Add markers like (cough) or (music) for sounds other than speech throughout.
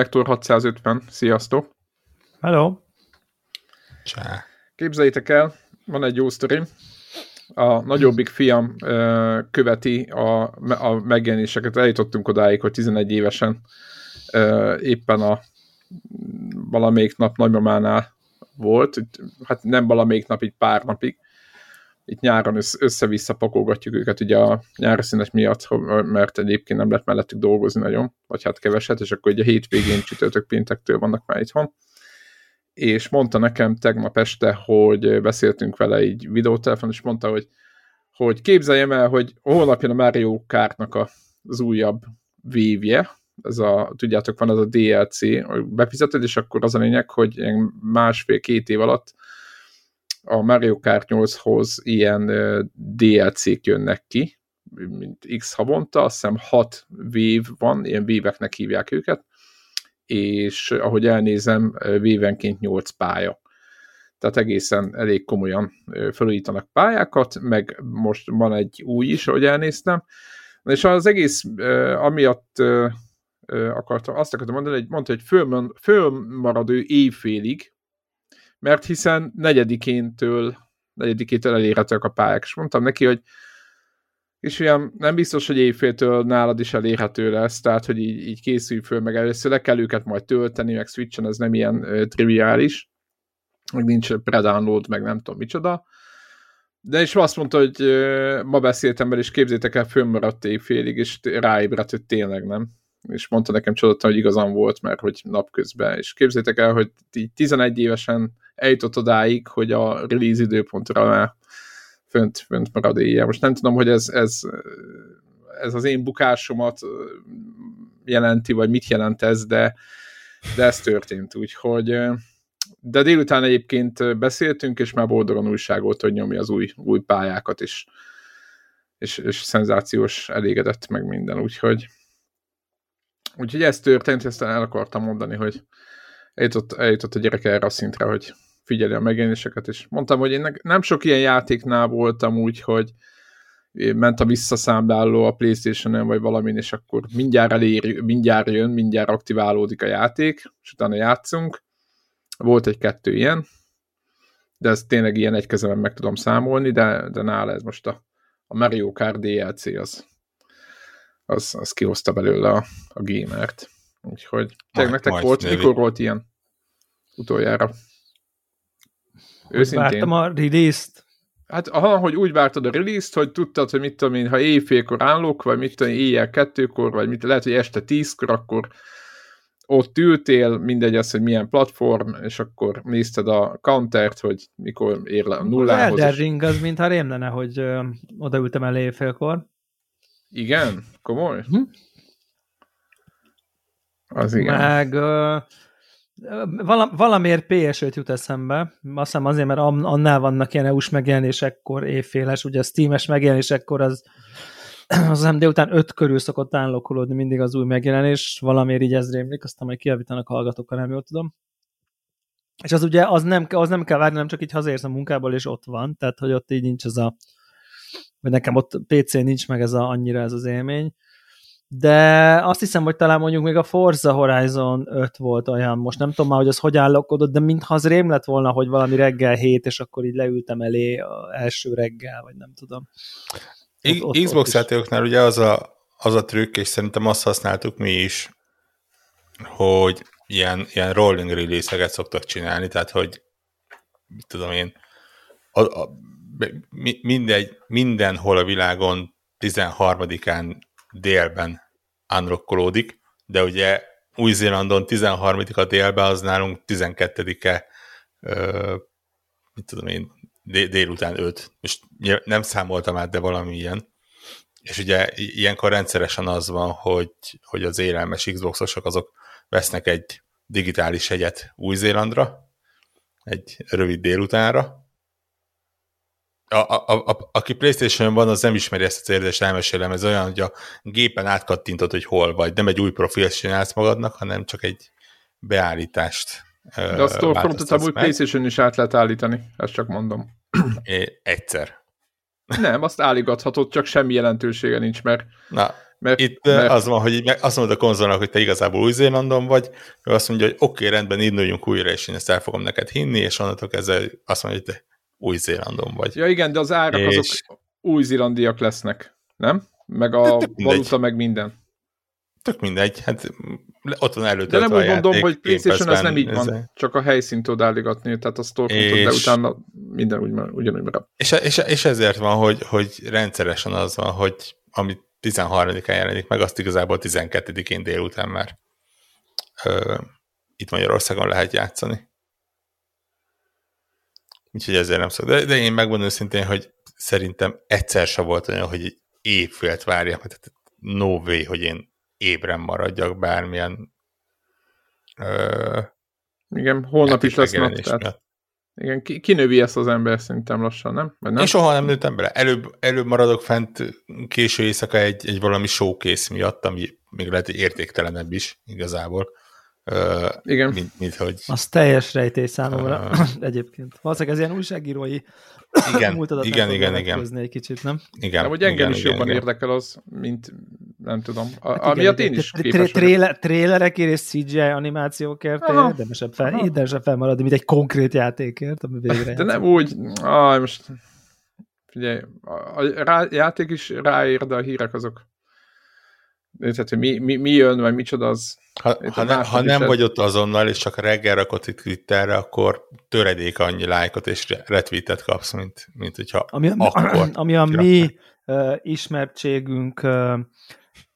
Connector 650, sziasztok! Hello! Csá. Képzeljétek el, van egy jó sztori. A nagyobbik fiam ö, követi a, a megjelenéseket. Eljutottunk odáig, hogy 11 évesen ö, éppen a valamelyik nap nagymamánál volt, hát nem valamelyik nap, így pár napig, itt nyáron össze-vissza pakolgatjuk őket ugye a nyári színes miatt, mert egyébként nem lehet mellettük dolgozni nagyon, vagy hát keveset, és akkor ugye hétvégén csütörtök péntektől vannak már itthon. És mondta nekem tegnap este, hogy beszéltünk vele így videótelefon, és mondta, hogy, hogy képzeljem el, hogy holnap jön a Mario Kartnak az újabb vévje, ez a, tudjátok, van ez a DLC, hogy befizeted, és akkor az a lényeg, hogy másfél-két év alatt a Mario Kart 8-hoz ilyen DLC-k jönnek ki, mint X havonta, azt hiszem 6 vév van, ilyen véveknek hívják őket, és ahogy elnézem, vévenként 8 pálya. Tehát egészen elég komolyan felújítanak pályákat, meg most van egy új is, ahogy elnéztem. És az egész amiatt akartam, azt akartam mondani, hogy mondta, hogy fölmarad ő évfélig, mert hiszen negyedikéntől, negyedikétől elérhetőek a pályák, és mondtam neki, hogy és olyan nem biztos, hogy évféltől nálad is elérhető lesz, tehát, hogy így, így készülj föl, meg először le kell őket majd tölteni, meg switchen, ez nem ilyen uh, triviális, meg nincs predownload, meg nem tudom micsoda. De és azt mondta, hogy uh, ma beszéltem vele, és képzétek el, fönnmaradt évfélig, és ráébredt, hogy tényleg nem. És mondta nekem csodottan, hogy igazam volt, mert hogy napközben, és képzétek el, hogy 11 évesen eljutott odáig, hogy a release időpontra már fönt, fönt marad éjjel. Most nem tudom, hogy ez, ez, ez az én bukásomat jelenti, vagy mit jelent ez, de, de ez történt, úgyhogy de délután egyébként beszéltünk, és már boldogan újságot, hogy nyomja az új, új pályákat is, és, és szenzációs elégedett meg minden, úgyhogy Úgyhogy ez történt, ezt el akartam mondani, hogy eljutott, eljutott a gyerek erre a szintre, hogy figyeli a megjelenéseket, és mondtam, hogy én nem sok ilyen játéknál voltam úgy, hogy ment a visszaszámláló a Playstation-en, vagy valamin, és akkor mindjárt elér, mindjárt jön, mindjárt aktiválódik a játék, és utána játszunk. Volt egy-kettő ilyen, de ez tényleg ilyen egy kezemben meg tudom számolni, de, de nála ez most a, a Mario Kart DLC az az, az kihozta belőle a, a gamert. Úgyhogy tényleg nektek volt, növi. mikor volt ilyen utoljára? Őszintén. Vártam a release-t. Hát hogy úgy vártad a release-t, hogy tudtad, hogy mit tudom én, ha éjfélkor állok, vagy mit tudom én, éjjel kettőkor, vagy mit, lehet, hogy este tízkor, akkor ott ültél, mindegy az, hogy milyen platform, és akkor nézted a countert, hogy mikor ér le a nullához. Az Elder Ring az, mintha rém lenne, hogy ö, odaültem el éjfélkor. Igen? Komoly? Hm? Az igen. Meg vala, valamiért PS5 jut eszembe. Azt hiszem azért, mert annál vannak ilyen EU-s megjelenésekkor évféles, ugye a Steam-es megjelenésekkor az (clears throat) az nem délután öt körül szokott állokolódni mindig az új megjelenés, valamiért így ez rémlik, aztán majd a hallgatókkal, nem jól tudom. És az ugye, az nem, az nem kell várni, nem csak így hazaérsz a munkából, és ott van, tehát hogy ott így nincs ez a vagy nekem ott PC nincs meg ez a, annyira ez az élmény, de azt hiszem, hogy talán mondjuk még a Forza Horizon 5 volt olyan, most nem tudom már, hogy az hogy állokodott, de mintha az rém lett volna, hogy valami reggel hét, és akkor így leültem elé a első reggel, vagy nem tudom. Ott, ott, Xbox játékoknál ugye az a, az a trükk, és szerintem azt használtuk mi is, hogy ilyen, ilyen rolling release-eket szoktak csinálni, tehát hogy mit tudom én, a, a, mindegy, mindenhol a világon 13-án délben unrockolódik, de ugye Új-Zélandon 13-a délben, az nálunk 12-e mit tudom én, délután 5. Most nem számoltam át, de valami ilyen. És ugye ilyenkor rendszeresen az van, hogy, hogy az élelmes Xboxosok azok vesznek egy digitális hegyet Új-Zélandra, egy rövid délutánra, a, a, a, aki playstation van, az nem ismeri ezt az érdés, elmesélem, ez olyan, hogy a gépen átkattintod, hogy hol vagy. Nem egy új profil csinálsz magadnak, hanem csak egy beállítást. De a storefrontot amúgy PlayStation is át lehet állítani, ezt csak mondom. É, egyszer. Nem, azt állíthatod, csak semmi jelentősége nincs, mert Na, Mert, Itt mert... az van, hogy azt mondod a konzolnak, hogy te igazából Új-Zélandon vagy, ő azt mondja, hogy oké, okay, rendben, induljunk újra, és én ezt el fogom neked hinni, és onnantól kezdve azt mondja, hogy te Új-Zélandon vagy. Ja igen, de az árak és... azok új-zélandiak lesznek, nem? Meg a valuta, meg minden. Tök mindegy, hát ott van előtt. De nem úgy mondom, hogy PlayStation ez nem így van, ez... csak a helyszínt tud állígatni, tehát a store és... de utána minden úgy, ugyanúgy marad. És, és, és ezért van, hogy, hogy rendszeresen az van, hogy amit 13-án jelenik meg, azt igazából 12-én délután már ö, itt Magyarországon lehet játszani. Úgyhogy ezért nem szok. De, de én megmondom őszintén, hogy szerintem egyszer se volt olyan, hogy évfélt várjak, mert no way, hogy én ébren maradjak bármilyen ö, Igen, holnap is lesz nap, tehát, igen, kinövi ezt az ember szerintem lassan, nem? Vagy nem? Én soha nem nőttem bele. Előbb, előbb maradok fent késő éjszaka egy, egy valami showcase miatt, ami még lehet, hogy értéktelenebb is igazából. Uh, Igen. Mint, mint hogy... Az teljes rejtély számomra uh, (clears throat) egyébként. Valószínűleg ez ilyen újságírói (clears throat) igen, igen, igen, igen. egy kicsit, nem? Igen, De hogy engem igen, is igen, jobban igen. érdekel az, mint nem tudom. A, hát amiatt én is képes tréle, Trélerekért és CGI animációkért érdemesebb, fel, érdemesebb felmaradni, mint egy konkrét játékért, ami végre De nem úgy, ah, most figyelj, a, a játék is ráér, de a hírek azok tehát, hogy mi, mi, mi jön, vagy micsoda az... Ha, ha, ne, ha nem vagy ott azonnal, és csak reggel rakott itt Twitterre, akkor töredék annyi lájkot és retweetet kapsz, mint, mint hogyha ami a, akkor (clears throat) Ami a mi uh, ismertségünk uh,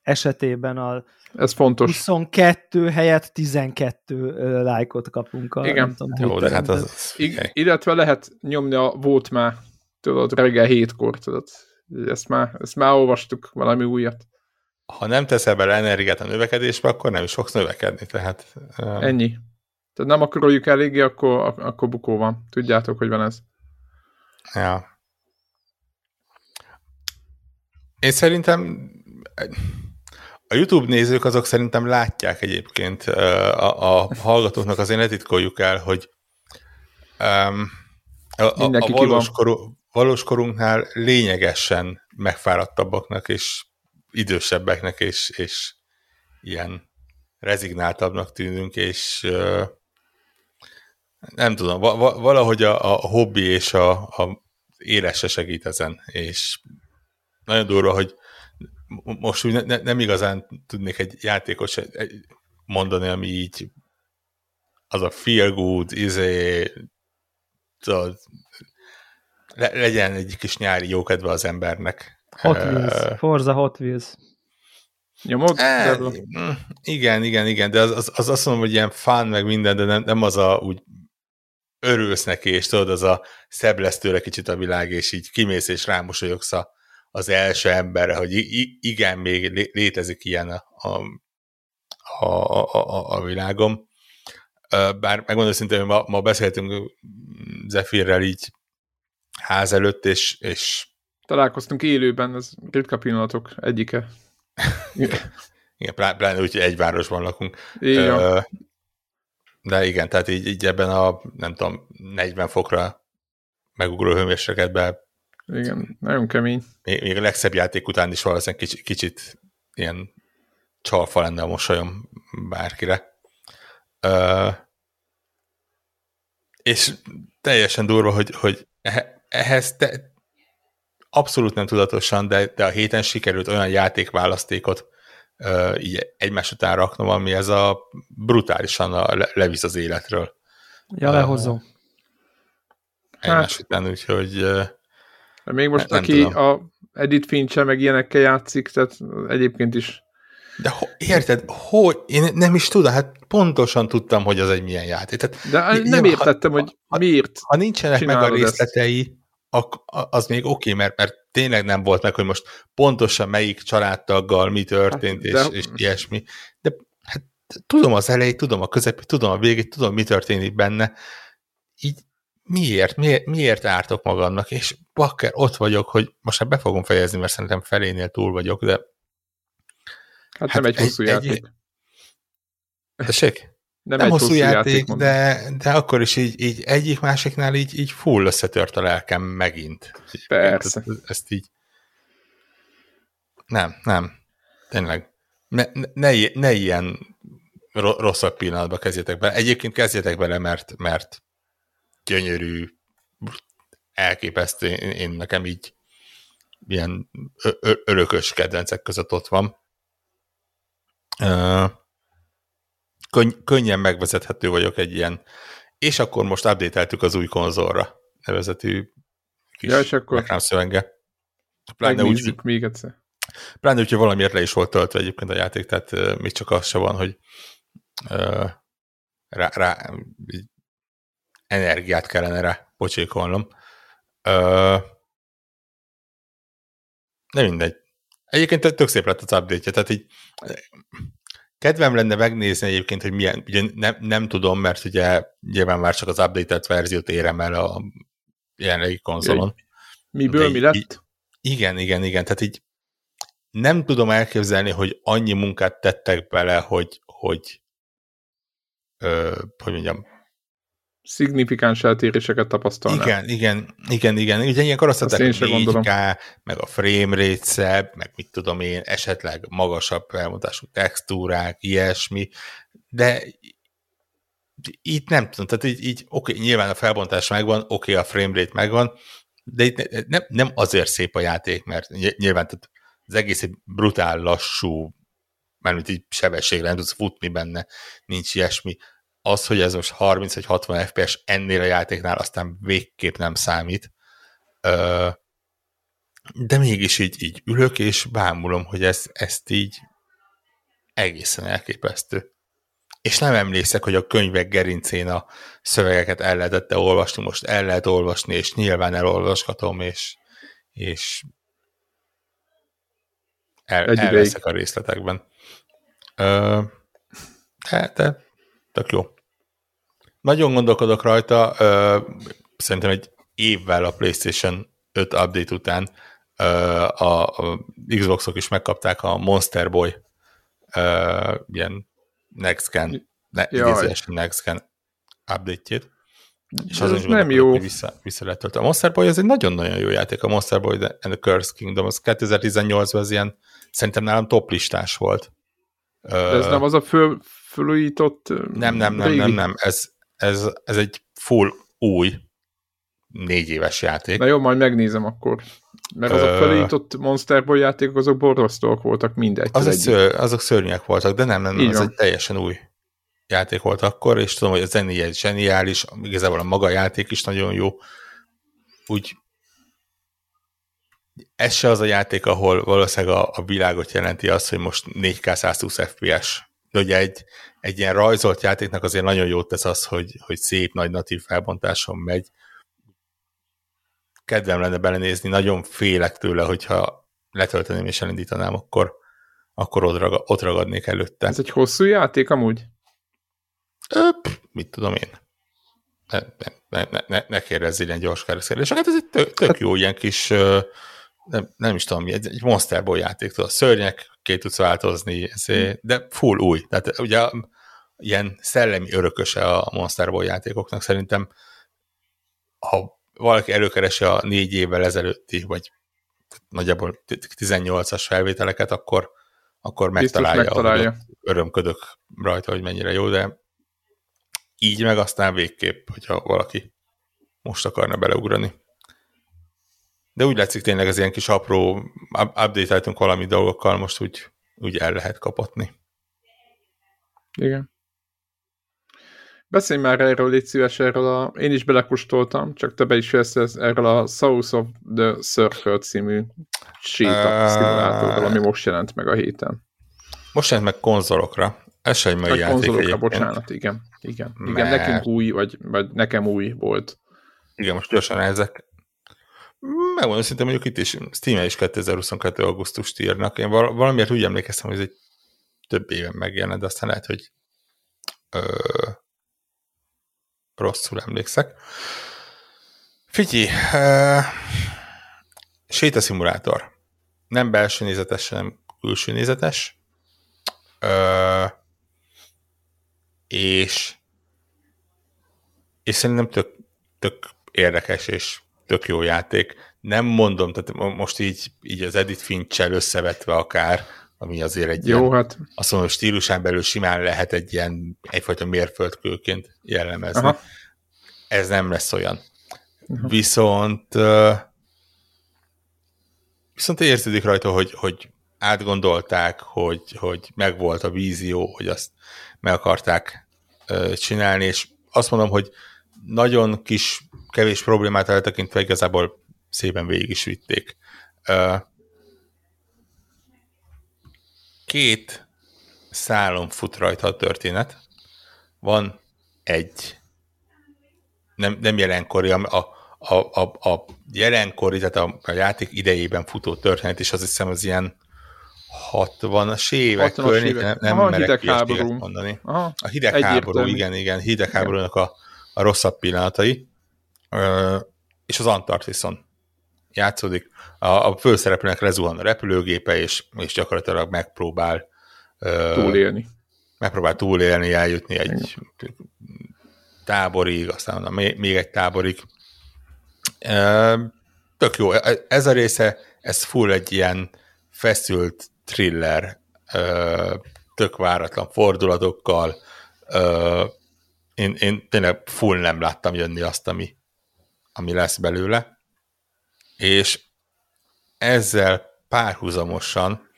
esetében a ez fontos. 22 helyett 12 lájkot kapunk. A, Igen. tudom, Jó, de hát az, az I- illetve lehet nyomni a volt már, tudod, reggel hétkor, tudod. Ezt már, ezt már olvastuk, valami újat ha nem teszel bele energiát a növekedésbe, akkor nem is fogsz növekedni. Tehát, uh... Ennyi. Tehát nem akaroljuk eléggé, akkor, akkor bukó van. Tudjátok, hogy van ez. Ja. Én szerintem a YouTube nézők azok szerintem látják egyébként a, a hallgatóknak azért ne titkoljuk el, hogy um, a, a, a valós, koru, valós korunknál lényegesen megfáradtabbaknak és idősebbeknek, és, és ilyen rezignáltabbnak tűnünk, és nem tudom, va- va- valahogy a, a hobbi és a, a éles se segít ezen, és nagyon durva, hogy most úgy ne, nem igazán tudnék egy játékot se mondani, ami így az a feel good, izé, tudod, le, legyen egy kis nyári jókedve az embernek. Hot Wheels, Forza Hot Wheels. Nyomod? E, igen, igen, igen, de az, az, az azt mondom, hogy ilyen fán meg minden, de nem, nem az a úgy örülsz neki, és tudod, az a szebb lesz tőle kicsit a világ, és így kimész és rámosolyogsz a, az első emberre, hogy igen, még létezik ilyen a, a, a, a, a világom. Bár megmondom szintén, hogy ma, ma beszéltünk Zephyr-rel így ház előtt, és, és Találkoztunk élőben, ez ritka pillanatok egyike. igen, pláne úgy, hogy egy városban lakunk. Igen. De igen, tehát így, így ebben a, nem tudom, 40 fokra megugró hőmérsékletben igen, nagyon kemény. Még, még a legszebb játék után is valószínűleg kicsit, kicsit ilyen csalfa lenne a mosolyom bárkire. Uh, és teljesen durva, hogy, hogy ehhez te, abszolút nem tudatosan, de, de a héten sikerült olyan játékválasztékot uh, így egymás után raknom, ami ez a brutálisan a, le, levisz az életről. Ja, lehozó. Uh, egymás hát, után, úgyhogy uh, még most, nem, aki tudom. a Edith finch meg ilyenekkel játszik, tehát egyébként is de ho, érted, hogy én nem is tudom, hát pontosan tudtam, hogy az egy milyen játék. Tehát, De nem értettem, ha, hogy miért Ha nincsenek meg a részletei, ezt az még oké, okay, mert, mert tényleg nem volt meg, hogy most pontosan melyik családtaggal mi történt, hát, és, és ilyesmi. De hát, tudom az elejét, tudom a közepét, tudom a végét, tudom, mi történik benne. Így miért, miért, miért ártok magamnak? És bakker, ott vagyok, hogy most már be fogom fejezni, mert szerintem felénél túl vagyok, de Hát, hát nem egy hosszú egy, játék. Egy... Tessék? Nem, nem hosszú, hosszú játék, játék de, de akkor is így, így egyik másiknál így, így full összetört a lelkem megint. Persze. Ezt, ezt így nem, nem. tényleg. Ne, ne, ne ilyen rosszabb pillanatba kezdjetek bele. Egyébként kezdjetek bele, mert, mert gyönyörű, elképesztő, én, én nekem így ilyen örökös kedvencek között ott van. Könny- könnyen megvezethető vagyok egy ilyen, és akkor most update az új konzolra nevezetű kis ja, és akkor szövenge. Pláne úgy, még egyszer. Pláne úgy, hogy valamiért le is volt töltve egyébként a játék, tehát uh, még csak az se van, hogy uh, rá, rá így energiát kellene rá pocsékolnom. Uh, de mindegy. Egyébként tök szép lett az update tehát így kedvem lenne megnézni egyébként, hogy milyen, ugye nem, nem tudom, mert ugye nyilván már csak az updated verziót érem el a jelenlegi konzolon. Miből mi lett? Így, igen, igen, igen, tehát így nem tudom elképzelni, hogy annyi munkát tettek bele, hogy, hogy ö, hogy mondjam, szignifikáns eltéréseket tapasztalnál. Igen, igen, igen, igen. Ugye ilyenkor azt mondták, hogy 4K, meg a frame rate szebb, meg mit tudom én, esetleg magasabb felmutatású textúrák, ilyesmi, de itt nem tudom, tehát így, így oké, okay, nyilván a felbontás megvan, oké, okay, a frame rate megvan, de itt nem, nem azért szép a játék, mert nyilván tehát az egész egy brutál lassú, mert így sebességre nem tudsz futni benne, nincs ilyesmi, az, hogy ez most 30 vagy 60 FPS ennél a játéknál aztán végképp nem számít. De mégis így, így ülök, és bámulom, hogy ez, ezt így egészen elképesztő. És nem emlékszek, hogy a könyvek gerincén a szövegeket el lehetett -e olvasni, most el lehet olvasni, és nyilván elolvasgatom, és, és el, elveszek a részletekben. Ö, de, de tök jó. Nagyon gondolkodok rajta, ö, szerintem egy évvel a PlayStation 5 update után ö, a, a Xboxok is megkapták a Monster Boy ö, ilyen next gen, ne, next gen update-jét. És azon is nem jó. Vissza, vissza lehet tölteni. A Monster Boy ez egy nagyon-nagyon jó játék, a Monster Boy and the Curse Kingdom, az 2018-ban az ilyen, szerintem nálam top listás volt. De ez uh, nem az a föl, fölújított Nem, nem, nem, nem, nem, ez, ez, ez egy full új négy éves játék. Na jó, majd megnézem akkor. Mert azok Ö... felított Monster Boy játékok, azok borzasztóak voltak mindegy. Azok, ször, azok szörnyek voltak, de nem, nem, nem ez egy teljesen új játék volt akkor, és tudom, hogy a zenéje zseniális, igazából a maga játék is nagyon jó. Úgy ez se az a játék, ahol valószínűleg a, a világot jelenti az, hogy most 4K 120 FPS. De ugye egy, egy ilyen rajzolt játéknak azért nagyon jót tesz az, hogy, hogy szép nagy natív felbontáson megy. Kedvem lenne belenézni, nagyon félek tőle, hogyha letölteném és elindítanám, akkor, akkor ott, raga, ott ragadnék előtte. Ez egy hosszú játék amúgy? Öp, mit tudom én. Ne, ne, ne, ne, ne kérdezz ilyen gyors kereskedéseket, ez egy tök, tök jó ilyen kis, nem, nem is tudom mi, egy, egy Monster Boy játék, tudod, szörnyek, két tudsz változni, ezért, de full új. Tehát ugye ilyen szellemi örököse a Monster Boy játékoknak. Szerintem, ha valaki előkeresi a négy évvel ezelőtti, vagy nagyjából 18-as felvételeket, akkor, akkor megtalálja, megtalálja. örömködök rajta, hogy mennyire jó, de így meg aztán végképp, hogyha valaki most akarna beleugrani. De úgy látszik tényleg az ilyen kis apró update valami dolgokkal, most úgy, úgy el lehet kapatni. Igen. Beszélj már erről, légy szíves, erről a... Én is belekustoltam, csak te be is jössz erről a South of the Surfer című séta uh, szimulátorról, ami most jelent meg a héten. Most jelent meg konzolokra. Ez sem mai játék konzolokra, egyébként. bocsánat, igen. Igen, Mert... igen nekünk új, vagy, vagy nekem új volt. Igen, most gyorsan ezek. Megmondom szinte mondjuk itt is, steam is 2022. augusztust írnak. Én valamiért úgy emlékeztem, hogy ez egy több éven megjelent, de aztán lehet, hogy ö, rosszul emlékszek. Figyelj, uh, sétaszimulátor. Nem belső nézetes, hanem külső nézetes. Uh, és és szerintem tök, tök érdekes és tök jó játék. Nem mondom, tehát most így, így az Edith finch összevetve akár, ami azért egy Jó, ilyen, hát. azt mondom, stílusán belül simán lehet egy ilyen egyfajta mérföldkőként jellemezni. Aha. Ez nem lesz olyan. Aha. Viszont viszont érződik rajta, hogy, hogy átgondolták, hogy, hogy megvolt a vízió, hogy azt meg akarták csinálni, és azt mondom, hogy nagyon kis, kevés problémát eltekintve igazából szépen végig is vitték. Két szálon fut rajta a történet. Van egy nem, nem jelenkori, a, a, a, a jelenkori, tehát a, a játék idejében futó történet, és az hiszem az ilyen 60-as évek környék, nem, nem Aha, merek hidegháború. mondani. Aha, a hidegháború, igen, igen, hidegháborúnak a, a rosszabb pillanatai, ö, és az Antarktiszon játszódik. A, a főszereplőnek lezuhan a repülőgépe, és, és gyakorlatilag megpróbál túlélni. Megpróbál túlélni, eljutni egy táborig, aztán még, még egy táborig. Tök jó. E, ez a része, ez full egy ilyen feszült thriller, tök váratlan fordulatokkal. Én, én tényleg full nem láttam jönni azt, ami, ami lesz belőle. És ezzel párhuzamosan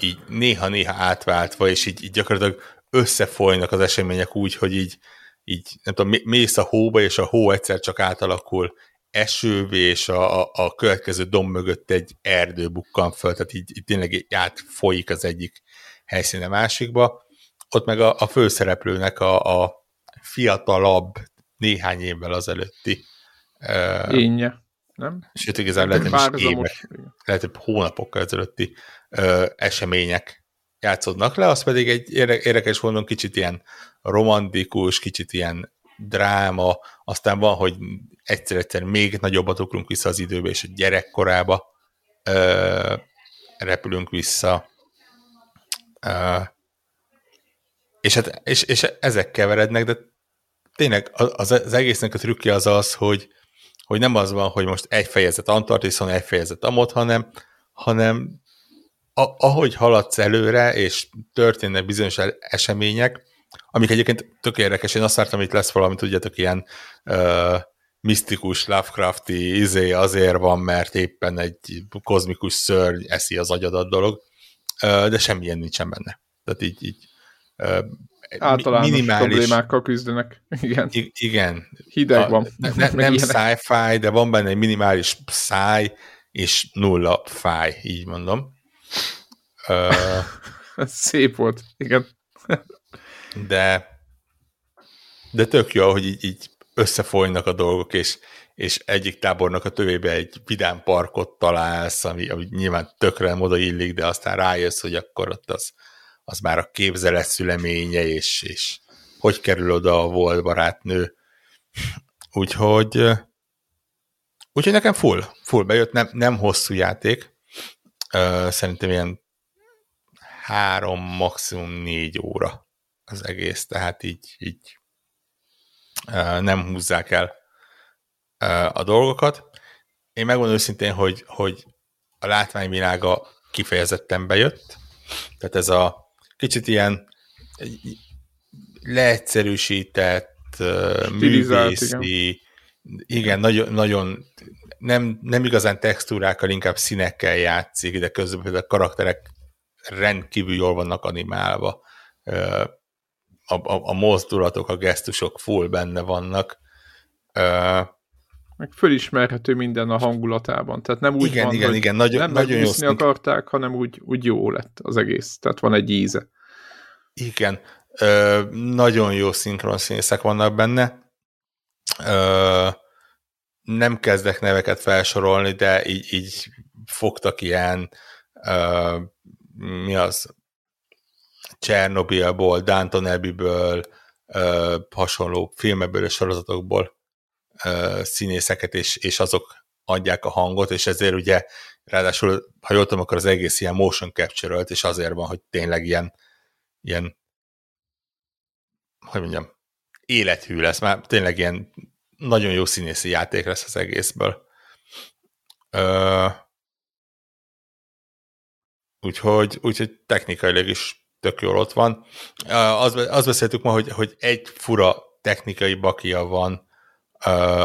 így néha-néha átváltva, és így, így gyakorlatilag összefolynak az események úgy, hogy így, így nem tudom, mész a hóba, és a hó egyszer csak átalakul esővé, és a, a, a következő domb mögött egy erdő bukkan föl, tehát így, így tényleg átfolyik az egyik helyszíne másikba. Ott meg a, a főszereplőnek a, a fiatalabb, néhány évvel azelőtti Énje, nem? Sőt, igazán lehet, nem is évek, lehet, hogy hónapokkal ezelőtti ö, események játszódnak le, az pedig egy érdekes módon kicsit ilyen romantikus, kicsit ilyen dráma, aztán van, hogy egyszer-egyszer még nagyobbat ugrunk vissza az időbe, és a gyerekkorába ö, repülünk vissza. Ö, és, hát, és, és ezek keverednek, de tényleg az, az egésznek a trükkje az az, hogy, hogy nem az van, hogy most egy fejezet Antarktiszon, egy fejezet Amot, hanem, hanem a, ahogy haladsz előre, és történnek bizonyos események, amik egyébként tök érdekes, én azt vártam, hogy itt lesz valami, tudjátok, ilyen uh, misztikus, Lovecrafti izé azért van, mert éppen egy kozmikus szörny eszi az agyadat dolog, uh, de semmilyen nincsen benne. Tehát így, így uh, Általános minimális... problémákkal küzdenek. Igen. I- igen. Hideg van. A, ne, nem sci-fi, de van benne egy minimális száj, és nulla fáj, így mondom. Uh, (laughs) Szép volt, igen de de tök jó, hogy így, így összefolynak a dolgok, és, és egyik tábornak a tövébe egy vidám parkot találsz, ami, ami nyilván tökre oda illik, de aztán rájössz, hogy akkor ott az, az már a képzelet szüleménye, és, és hogy kerül oda a volt barátnő. Úgyhogy úgyhogy nekem full, full bejött, nem, nem hosszú játék, szerintem ilyen három, maximum négy óra az egész, tehát így, így nem húzzák el a dolgokat. Én megmondom őszintén, hogy, hogy a látványvilága kifejezetten bejött, tehát ez a kicsit ilyen leegyszerűsített, művészi, igen, igen nagyon, nagyon nem, nem igazán textúrákkal, inkább színekkel játszik, de közben a karakterek rendkívül jól vannak animálva a, a, a mozdulatok, a gesztusok full benne vannak. Uh, meg fölismerhető minden a hangulatában. Tehát nem úgy igen, van, igen, hogy igen, nagyon, nem nagyon jó akarták, hanem úgy, úgy jó lett az egész. Tehát van egy íze. Igen. Ö, nagyon jó szinkronszínészek vannak benne. Ö, nem kezdek neveket felsorolni, de így, így fogtak ilyen ö, mi az Csernobilból, Downton Abbey-ből, hasonló filmekből és sorozatokból színészeket, és, és azok adják a hangot, és ezért ugye ráadásul, ha jól tudom, akkor az egész ilyen motion capture és azért van, hogy tényleg ilyen, ilyen hogy mondjam, élethű lesz, már tényleg ilyen nagyon jó színészi játék lesz az egészből. Ö, úgyhogy, úgyhogy technikailag is tök jól ott van. Az, azt beszéltük ma, hogy, hogy egy fura technikai bakia van,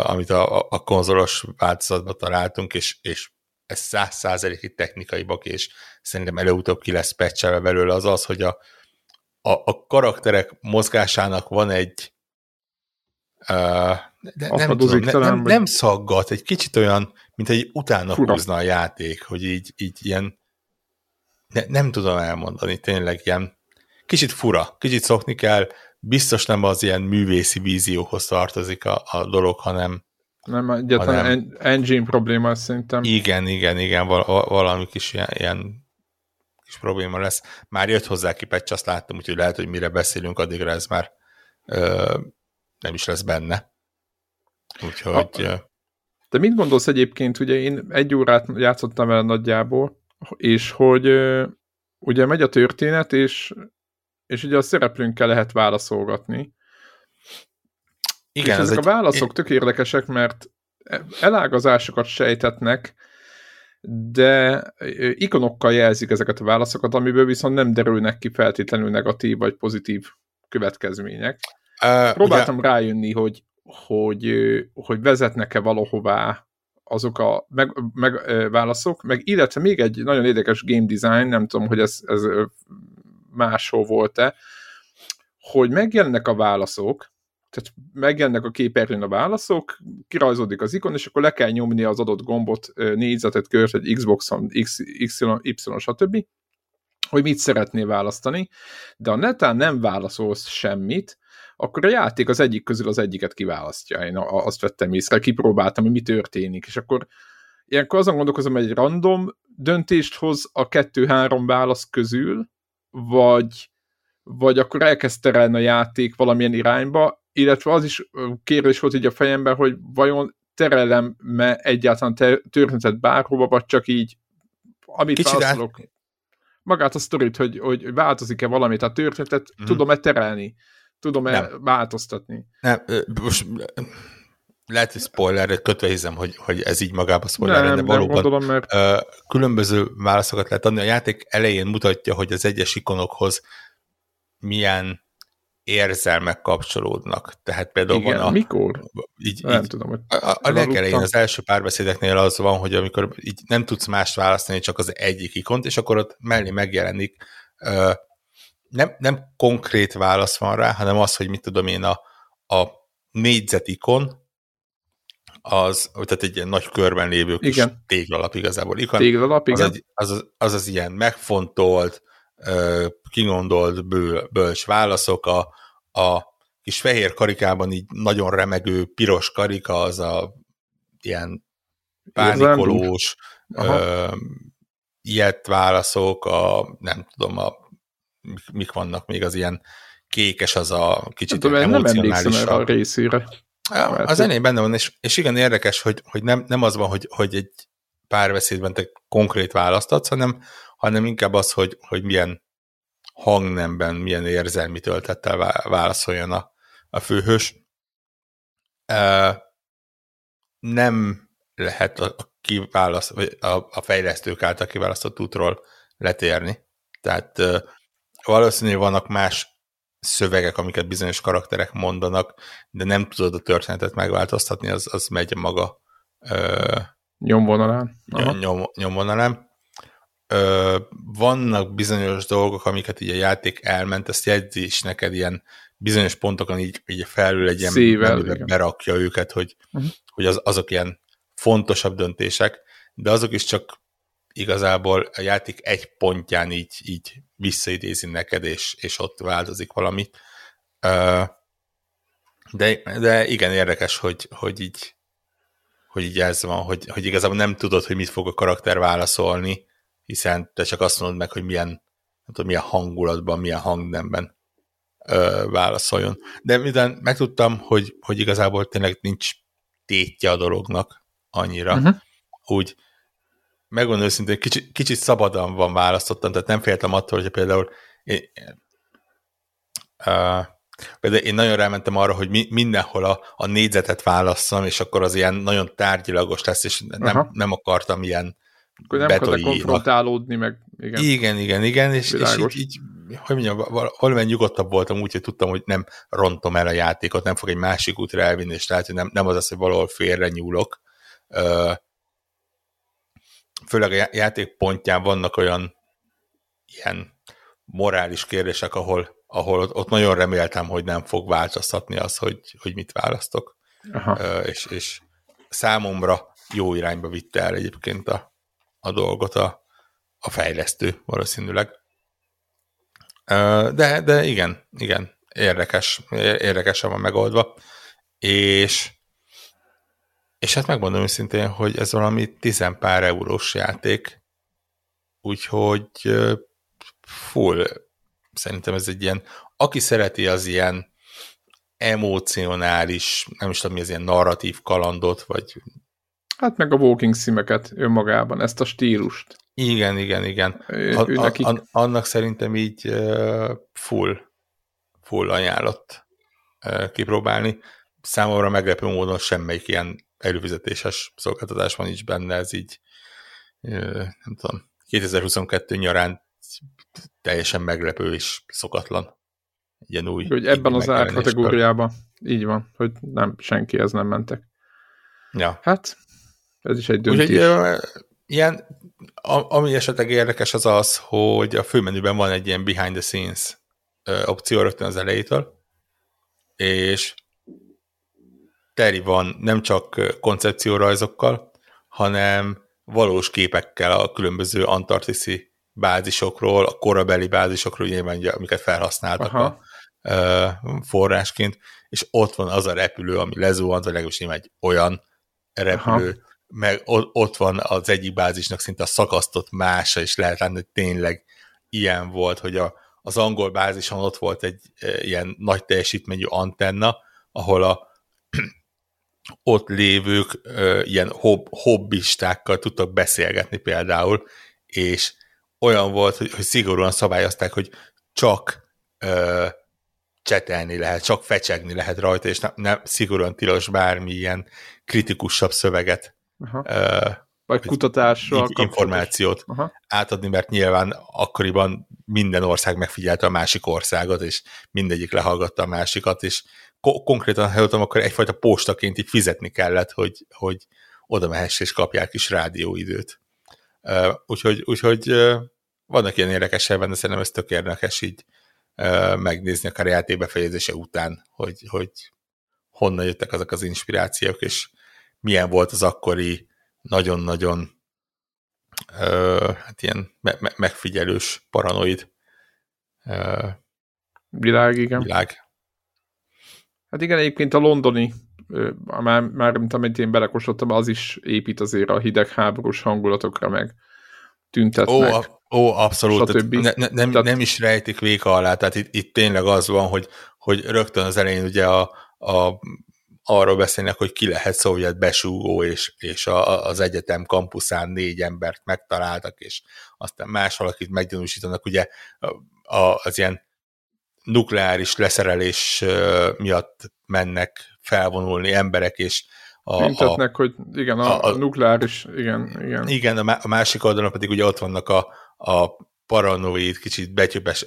amit a, a konzolos változatban találtunk, és, és ez száz százalékig technikai baki, és szerintem előutóbb ki lesz patchelve belőle, az az, hogy a, a, a karakterek mozgásának van egy uh, de nem, tudom, ne, nem, nem szaggat, egy kicsit olyan, mint egy utána Fura. húzna a játék, hogy így, így ilyen ne, nem tudom elmondani, tényleg ilyen kicsit fura, kicsit szokni kell, biztos nem az ilyen művészi vízióhoz tartozik a, a dolog, hanem nem, egyetlen hanem, engine probléma szerintem. Igen, igen, igen, val- valami kis ilyen, ilyen kis probléma lesz. Már jött hozzá ki patch, azt láttam, úgyhogy lehet, hogy mire beszélünk, addigra ez már ö, nem is lesz benne. Úgyhogy... A, de mit gondolsz egyébként, ugye én egy órát játszottam el nagyjából, és hogy ugye megy a történet, és, és ugye a szereplőnkkel lehet válaszolgatni. Igen, és ezek egy... a válaszok tök érdekesek, mert elágazásokat sejtetnek, de ikonokkal jelzik ezeket a válaszokat, amiből viszont nem derülnek ki feltétlenül negatív vagy pozitív következmények. Uh, Próbáltam ugye... rájönni, hogy, hogy, hogy vezetnek-e valahová azok a meg, meg, válaszok, meg illetve még egy nagyon érdekes game design, nem tudom, hogy ez, ez máshol volt-e, hogy megjelennek a válaszok, tehát megjelennek a képernyőn a válaszok, kirajzódik az ikon, és akkor le kell nyomni az adott gombot, négyzetet, kört, egy Xboxon, X, Y, Y, stb., hogy mit szeretnél választani, de a netán nem válaszolsz semmit, akkor a játék az egyik közül az egyiket kiválasztja. Én azt vettem észre, kipróbáltam, hogy mi történik, és akkor ilyenkor azon gondolkozom, hogy egy random döntést hoz a kettő-három válasz közül, vagy, vagy akkor elkezd terelni a játék valamilyen irányba, illetve az is kérdés volt így a fejemben, hogy vajon terelem-e egyáltalán történetet bárhova, vagy csak így, amit Kicsit válaszolok, át... magát a sztorit, hogy, hogy változik-e valami, tehát történetet mm. tudom-e terelni, tudom-e nem. változtatni. Nem, most lehet, hogy spoiler, kötve hiszem, hogy, hogy ez így magába spoiler, nem, de valóban nem gondolom, mert... különböző válaszokat lehet adni. A játék elején mutatja, hogy az egyes ikonokhoz milyen érzelmek kapcsolódnak. Tehát például Igen, van a... mikor? Így, nem így, tudom, hogy a, a legelején, az első párbeszédeknél az van, hogy amikor így nem tudsz mást választani, csak az egyik ikont, és akkor ott mellé megjelenik uh, nem, nem konkrét válasz van rá, hanem az, hogy mit tudom én, a, a négyzet ikon, az, tehát egy ilyen nagy körben lévő kis igen. téglalap igazából. Ikon, téglalap, igen. Az, egy, az, az, az, az ilyen megfontolt, kigondolt bő, bölcs válaszok, a, a kis fehér karikában így nagyon remegő piros karika, az a ilyen pánikolós, ö, ilyet válaszok, a nem tudom, a mik, mik vannak még az ilyen kékes, az a kicsit nem, tudom, nem emlékszem erre a részére. A zenén benne van, és, és igen, érdekes, hogy, hogy nem, nem az van, hogy, hogy egy párbeszédben te konkrét választatsz, hanem, hanem inkább az, hogy, hogy milyen hangnemben, milyen érzelmi töltettel válaszoljon a, a főhős. Nem lehet a, kiválaszt, vagy a, a fejlesztők által kiválasztott útról letérni. Tehát valószínűleg vannak más szövegek, amiket bizonyos karakterek mondanak, de nem tudod a történetet megváltoztatni, az, az megy maga ö, nyomvonalán. Nyom, nyomvonalán. Ö, vannak bizonyos dolgok, amiket így a játék elment, ezt jegyzi is neked ilyen bizonyos pontokon így, így felül egy ilyen Szível, berakja őket, hogy, uh-huh. hogy az, azok ilyen fontosabb döntések, de azok is csak igazából a játék egy pontján így, így visszaidézi neked, és, és ott változik valami. De, de igen, érdekes, hogy, hogy így hogy így ez van, hogy, hogy igazából nem tudod, hogy mit fog a karakter válaszolni, hiszen te csak azt mondod meg, hogy milyen, nem tudom, milyen hangulatban, milyen hangnemben ö, válaszoljon. De miután megtudtam, hogy, hogy igazából tényleg nincs tétje a dolognak annyira, uh-huh. úgy megmondom őszintén, kicsit, kicsit szabadan van választottam, tehát nem féltem attól, hogy például én, uh, például én nagyon rámentem arra, hogy mi, mindenhol a, a négyzetet válasszam, és akkor az ilyen nagyon tárgyilagos lesz, és nem, nem akartam ilyen Akkor nem konfrontálódni, meg igen. Igen, igen, igen, és, és így, így, hogy mondjam, valamilyen nyugodtabb voltam úgy, hogy tudtam, hogy nem rontom el a játékot, nem fog egy másik útra elvinni, és lehet, hogy nem, nem az az, hogy valahol félre nyúlok. Főleg a játék pontján vannak olyan ilyen morális kérdések, ahol, ahol ott nagyon reméltem, hogy nem fog változtatni az, hogy, hogy mit választok. Aha. És, és számomra jó irányba vitte el egyébként a, a dolgot a, a fejlesztő valószínűleg. De, de igen, igen, érdekes, érdekesen van megoldva, és és hát megmondom őszintén, hogy ez valami tizenpár eurós játék, úgyhogy full, szerintem ez egy ilyen, aki szereti az ilyen emocionális, nem is tudom mi az ilyen narratív kalandot, vagy Hát meg a walking simeket önmagában, ezt a stílust. Igen, igen, igen. Ő, a, nekik... a, annak szerintem így full, full ajánlott kipróbálni. Számomra meglepő módon semmelyik ilyen előfizetéses szolgáltatás van is benne, ez így nem tudom, 2022 nyarán teljesen meglepő és szokatlan. Ilyen új. Hogy ebben az árkategóriában így van, hogy nem, senki ez nem mentek. Ja. Hát, ez is egy döntés. Úgyhogy ilyen, ami esetleg érdekes az az, hogy a főmenüben van egy ilyen behind the scenes opció rögtön az elejétől, és teri van nem csak koncepciórajzokkal, hanem valós képekkel a különböző antarktiszi bázisokról, a korabeli bázisokról, nyilván, amiket felhasználtak Aha. a forrásként, és ott van az a repülő, ami lezuhant, vagy legalábbis nyilván egy olyan repülő, Aha meg ott van az egyik bázisnak szinte a szakasztott mása, és lehet látni, hogy tényleg ilyen volt, hogy a, az angol bázison ott volt egy e, ilyen nagy teljesítményű antenna, ahol a ott lévők ilyen hob, hobbistákkal tudtak beszélgetni például, és olyan volt, hogy, hogy szigorúan szabályozták, hogy csak e, csetelni lehet, csak fecsegni lehet rajta, és nem, nem szigorúan tilos bármilyen kritikusabb szöveget Aha. Uh, vagy kutatásra információt Aha. átadni, mert nyilván akkoriban minden ország megfigyelte a másik országot, és mindegyik lehallgatta a másikat, és ko- konkrétan, ha jöttem, akkor egyfajta postaként így fizetni kellett, hogy, hogy oda mehess és kapják is rádióidőt. Uh, úgyhogy, úgyhogy uh, vannak ilyen érdekesek benne, szerintem ez tök érdekes így uh, megnézni a játék befejezése után, hogy, hogy honnan jöttek azok az inspirációk, és milyen volt az akkori nagyon-nagyon hát ilyen me- me- megfigyelős, paranoid világ, igen. Világ. Hát igen, egyébként a londoni, már, már mint amit én belekosodtam, az is épít azért a hidegháborús hangulatokra, meg tüntetnek. Ó, a, ó abszolút. Ne, ne, nem, tehát... nem is rejtik véka alá, tehát itt, itt tényleg az van, hogy, hogy rögtön az elején ugye a, a arról beszélnek, hogy ki lehet szovjet besúgó, és, és a, az egyetem kampuszán négy embert megtaláltak, és aztán más valakit meggyanúsítanak, ugye a, az ilyen nukleáris leszerelés miatt mennek felvonulni emberek, és a, Mintetnek, a, hogy igen, a, a, a nukleáris, igen, igen. Igen, a, másik oldalon pedig ugye ott vannak a, a paranoid, kicsit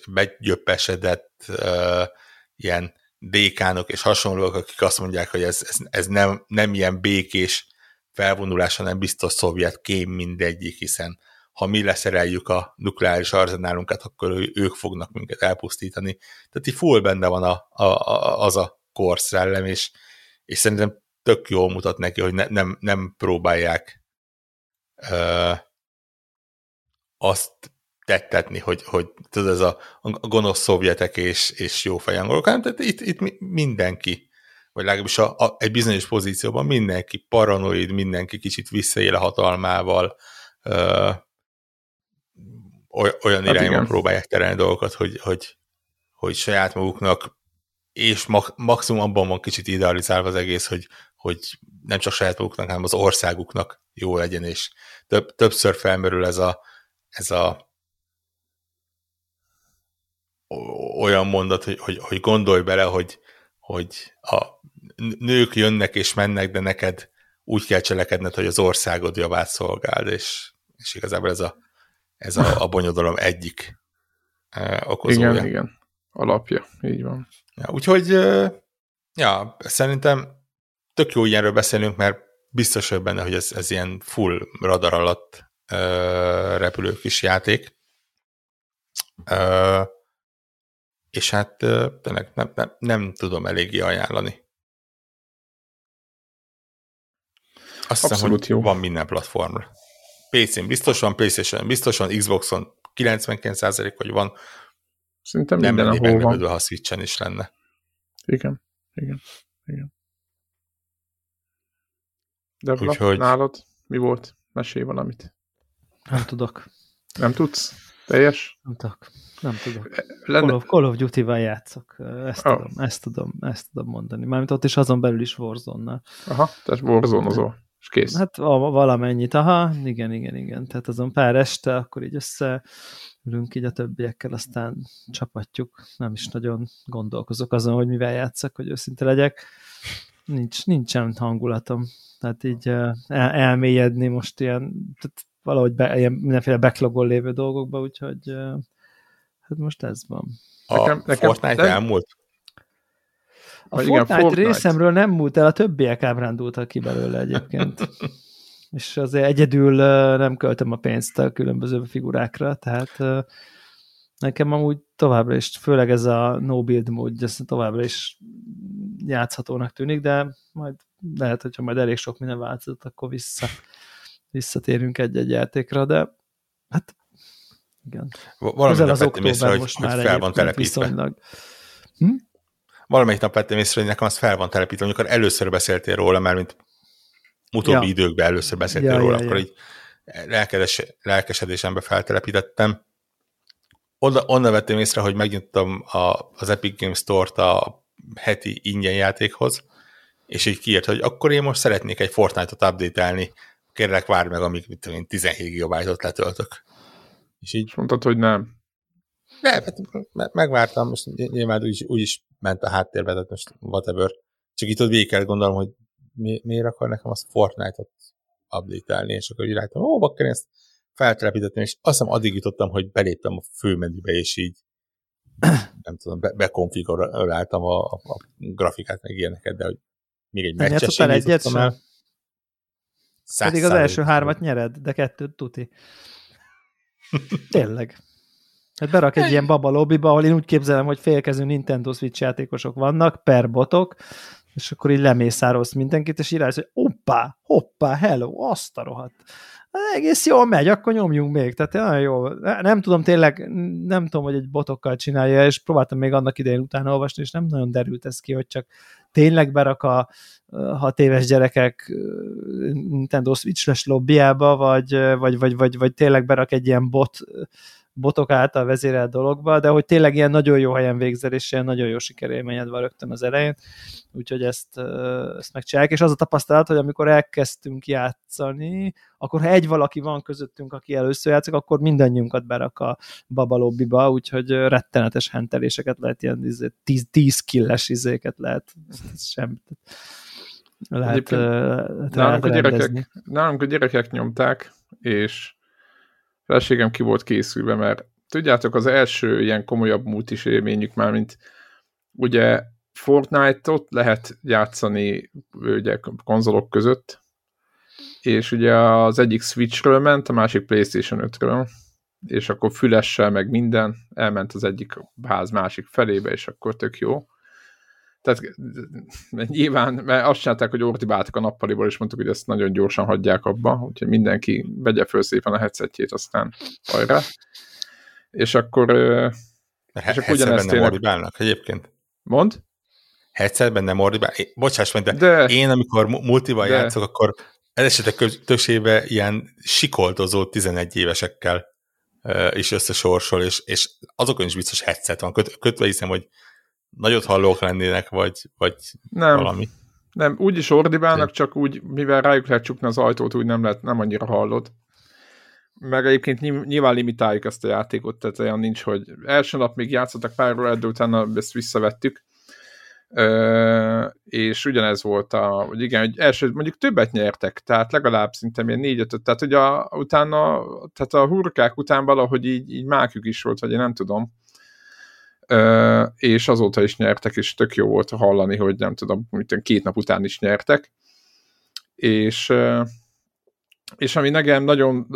begyöppesedett uh, ilyen dékánok és hasonlók, akik azt mondják, hogy ez, ez, ez nem, nem ilyen békés felvonulás, hanem biztos szovjet kém mindegyik, hiszen ha mi leszereljük a nukleáris arzenálunkat, akkor ők fognak minket elpusztítani. Tehát így full benne van a, a, a, az a korszellem, és, és szerintem tök jól mutat neki, hogy ne, nem, nem próbálják ö, azt tettetni, hogy, hogy tudod, ez a, a gonosz szovjetek és, és jó fejangolok, hanem tehát itt, itt mindenki, vagy legalábbis a, a, egy bizonyos pozícióban mindenki paranoid, mindenki kicsit visszaél a hatalmával, ö, olyan hát irányban próbálják terelni dolgokat, hogy, hogy, hogy saját maguknak, és maximum abban van kicsit idealizálva az egész, hogy, hogy nem csak saját maguknak, hanem az országuknak jó legyen, és több, többször felmerül ez a, ez a olyan mondat, hogy, hogy, hogy gondolj bele, hogy, hogy a nők jönnek és mennek, de neked úgy kell cselekedned, hogy az országod javát szolgáld, és, és igazából ez a, ez a, a bonyodalom egyik okozója. Igen, igen. Alapja, így van. Ja, úgyhogy, ja, szerintem tök jó ilyenről beszélünk, mert biztos vagyok benne, hogy ez, ez ilyen full radar alatt repülő kis játék. és hát tényleg nem, nem, nem tudom eléggé ajánlani. Azt Abszolút hiszem, hogy jó. van minden platformra. PC-n biztosan, PlayStation biztosan, Xboxon 99% vagy van. Szerintem nem minden, ahol van. ha Switchen is lenne. Igen, igen, igen. De Úgyhogy... nálad mi volt? Mesélj valamit. Nem tudok. Nem tudsz? Teljes? Nem tudok. Nem tudok. Lenne... Call, of, Call of Duty-val játszok. Ezt, oh. tudom, ezt, tudom, ezt tudom mondani. Mármint ott is azon belül is Warzone-nal. Aha, tehát Warzone-ozol és kész. Hát valamennyit, aha, igen, igen, igen. Tehát azon pár este, akkor így össze ülünk így a többiekkel, aztán csapatjuk. Nem is nagyon gondolkozok azon, hogy mivel játszak, hogy őszinte legyek. Nincs, nincsen hangulatom. Tehát így el, elmélyedni most ilyen, tehát valahogy be, ilyen mindenféle backlogon lévő dolgokba, úgyhogy hát most ez van. A nekem, nekem, Fortnite nem, elmúlt? A igen, Fortnite, Fortnite részemről nem múlt el, a többiek ábrándultak ki belőle egyébként. (laughs) és azért egyedül nem költöm a pénzt a különböző figurákra, tehát nekem amúgy továbbra is, főleg ez a no build mód, ez továbbra is játszhatónak tűnik, de majd lehet, hogyha majd elég sok minden változott, akkor vissza, visszatérünk egy-egy játékra, de hát igen. Valami az október hogy, most hogy már fel van telepítve. Viszonylag. Hm? Valamelyik nap vettem észre, hogy nekem az fel van telepítve, amikor először beszéltél róla, mert mint utóbbi ja. időkben először beszéltél ja, róla, ja, akkor ja. így lelkedes, lelkesedésembe feltelepítettem. Onnan, onnan vettem észre, hogy megnyitottam a, az Epic Games Store-t a heti ingyen játékhoz, és így kiírt, hogy akkor én most szeretnék egy Fortnite-ot update-elni, kérlek várj meg, amíg mit tudom én, 17 GB-ot letöltök. És így mondtad, hogy nem. Nem, hát megvártam, most nyilván úgy, úgy is ment a háttérbe, tehát most whatever. Csak itt ott végig kell gondolom, hogy mi, miért akar nekem azt Fortnite-ot update-elni, és akkor rájtam, ó, bakker, ezt feltelepítettem, és azt hiszem addig jutottam, hogy beléptem a főmenübe, és így (clears throat) nem tudom, be, bekonfiguráltam a, a, a grafikát, meg ilyeneket, de hogy még egy meccses egyet el. Pedig az első hármat nyered, de kettőt tuti. (laughs) Tényleg. Hát berak egy ilyen baba lobbyba, ahol én úgy képzelem, hogy félkező Nintendo Switch játékosok vannak, per botok, és akkor így lemészárolsz mindenkit, és írás, hogy hoppá, hoppá, hello, azt a rohadt. Egész jól megy, akkor nyomjunk még. Tehát nagyon jó. Nem tudom tényleg, nem tudom, hogy egy botokkal csinálja, és próbáltam még annak idején utána olvasni, és nem nagyon derült ez ki, hogy csak tényleg berak a hat éves gyerekek Nintendo Switch-les lobbyába, vagy, vagy, vagy, vagy, vagy tényleg berak egy ilyen bot botok által vezérelt dologba, de hogy tényleg ilyen nagyon jó helyen végzel, és ilyen nagyon jó sikerélményed van rögtön az elején, úgyhogy ezt, ezt megcsinálják, és az a tapasztalat, hogy amikor elkezdtünk játszani, akkor ha egy valaki van közöttünk, aki először játszik, akkor mindannyiunkat berak a babalobbiba, úgyhogy rettenetes henteléseket lehet, ilyen 10, 10 killes izéket lehet, sem lehet, lehet nálunk, a gyerekek, nálunk a gyerekek nyomták, és feleségem ki volt készülve, mert tudjátok, az első ilyen komolyabb multis élményük már, mint ugye Fortnite-ot lehet játszani ugye, konzolok között, és ugye az egyik Switchről ment, a másik PlayStation 5-ről, és akkor fülessel meg minden, elment az egyik ház másik felébe, és akkor tök jó. Tehát (laughs) nyilván, mert azt csinálták, hogy ordibáltak a nappaliból, és mondtuk, hogy ezt nagyon gyorsan hagyják abba, úgyhogy mindenki vegye föl szépen a headsetjét, aztán hajrá. És akkor... Mert és akkor ugyanezt nem ordibálnak egyébként. Mond? Headsetben nem ordibál. Bocsáss meg, de, de én amikor multival de. játszok, akkor ez esetek többségében ilyen sikoltozó 11 évesekkel is összesorsol, és, és azokon is biztos headset van köt, kötve, hiszem, hogy nagyot hallók lennének, vagy, vagy nem, valami. Nem, úgy is ordibálnak, csak úgy, mivel rájuk lehet csukni az ajtót, úgy nem, lehet, nem annyira hallod. Meg egyébként nyilván limitáljuk ezt a játékot, tehát olyan nincs, hogy első nap még játszottak pár de utána ezt visszavettük. Ö, és ugyanez volt a, hogy igen, hogy első, mondjuk többet nyertek, tehát legalább szinte ilyen négy ötöt, tehát hogy a, utána, tehát a hurkák után valahogy így, így mákjuk is volt, vagy én nem tudom. És azóta is nyertek, és tök jó volt hallani, hogy nem tudom, két nap után is nyertek. És és ami nekem nagyon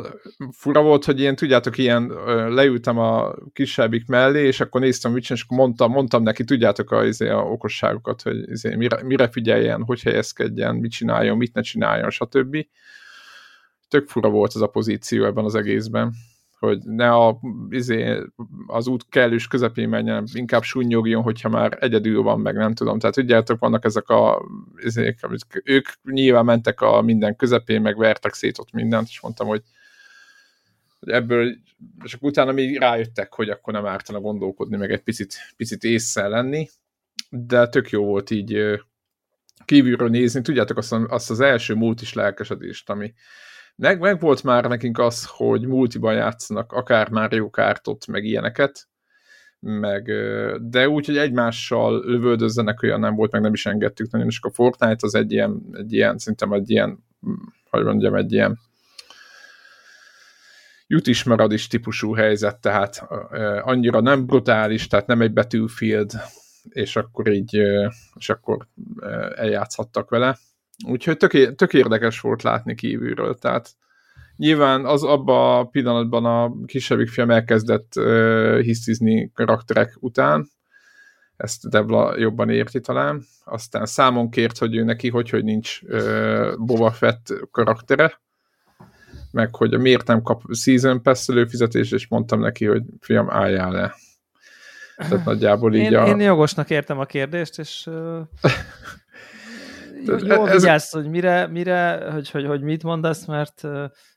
fura volt, hogy ilyen, tudjátok, ilyen leültem a kisebbik mellé, és akkor néztem mit és akkor mondtam, mondtam neki, tudjátok, a, izé, a okosságokat, hogy izé, mire, mire figyeljen, hogy helyezkedjen, mit csináljon, mit ne csináljon, stb. Tök fura volt ez a pozíció ebben az egészben hogy ne a, izé, az út kellős közepén menjen, inkább sunnyogjon, hogyha már egyedül van, meg nem tudom. Tehát tudjátok, vannak ezek a izé, ők nyilván mentek a minden közepén, meg vertek szét ott mindent, és mondtam, hogy, ebből, és akkor utána még rájöttek, hogy akkor nem ártana gondolkodni, meg egy picit, picit észre lenni, de tök jó volt így kívülről nézni, tudjátok azt, azt az első múlt is lelkesedést, ami, meg, meg volt már nekünk az, hogy multiban játszanak akár Mario Kartot, meg ilyeneket, meg, de úgy, hogy egymással lövöldözzenek, olyan nem volt, meg nem is engedtük nagyon, és a Fortnite az egy ilyen, egy ilyen szerintem egy ilyen, hogy mondjam, egy ilyen jut is marad is típusú helyzet, tehát annyira nem brutális, tehát nem egy Battlefield, és akkor így, és akkor eljátszhattak vele. Úgyhogy tök, tök érdekes volt látni kívülről, tehát nyilván az abban a pillanatban a kisebbik film elkezdett uh, hisztizni karakterek után, ezt Debla jobban érti talán, aztán számon kért, hogy ő neki hogy, hogy nincs uh, Boba Fett karaktere, meg hogy miért nem kap Season Pass előfizetést, és mondtam neki, hogy fiam, álljál le. Tehát nagyjából így én, a... Én jogosnak értem a kérdést, és (laughs) Jól ez... vigyázz, hogy mire, mire hogy, hogy, hogy mit mondasz, mert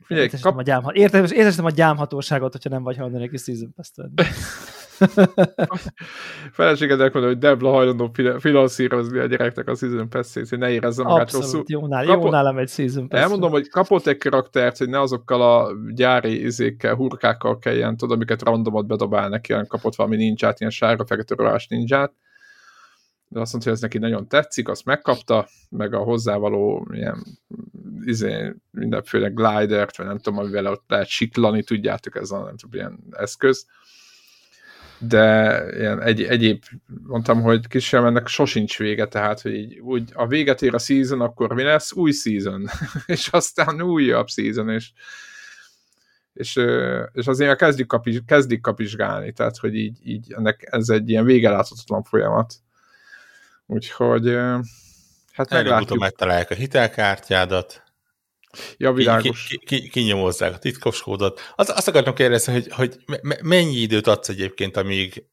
Figyelj, értesítem, kap... a gyámha... értesítem a gyámhatóságot, hogyha nem vagy hajlandó neki Season venni. (laughs) Feleségednek mondom, hogy Debla hajlandó finanszírozni a gyereknek a Season Pass-ét, hogy ne érezze magát Abszolút, rosszul. Jó, nál, Kapo... jó nálam egy Season Pass. Elmondom, hogy kapott egy karaktert, hogy ne azokkal a gyári izékkel, hurkákkal kelljen, tudod, amiket randomot bedobál neki, kapott valami ninját, ilyen sárga-fekete ruhás ninját, de azt mondta, hogy ez neki nagyon tetszik, azt megkapta, meg a hozzávaló ilyen izé, mindenféle glidert, vagy nem tudom, amivel ott lehet siklani, tudjátok, ez a nem tudom, ilyen eszköz. De ilyen egy, egyéb, mondtam, hogy kisebb ennek sosincs vége, tehát, hogy így úgy a véget ér a season, akkor mi lesz? Új season. (laughs) és aztán újabb season, és és, és azért kezdik, kapis, kezdik kapizsgálni, tehát hogy így, így ennek ez egy ilyen végeláthatatlan folyamat Úgyhogy hát meglátjuk. megtalálják a hitelkártyádat, Ja, világos. Ki, ki, ki, kinyomozzák a titkos kódot. Az, azt akartam kérdezni, hogy, hogy mennyi időt adsz egyébként, amíg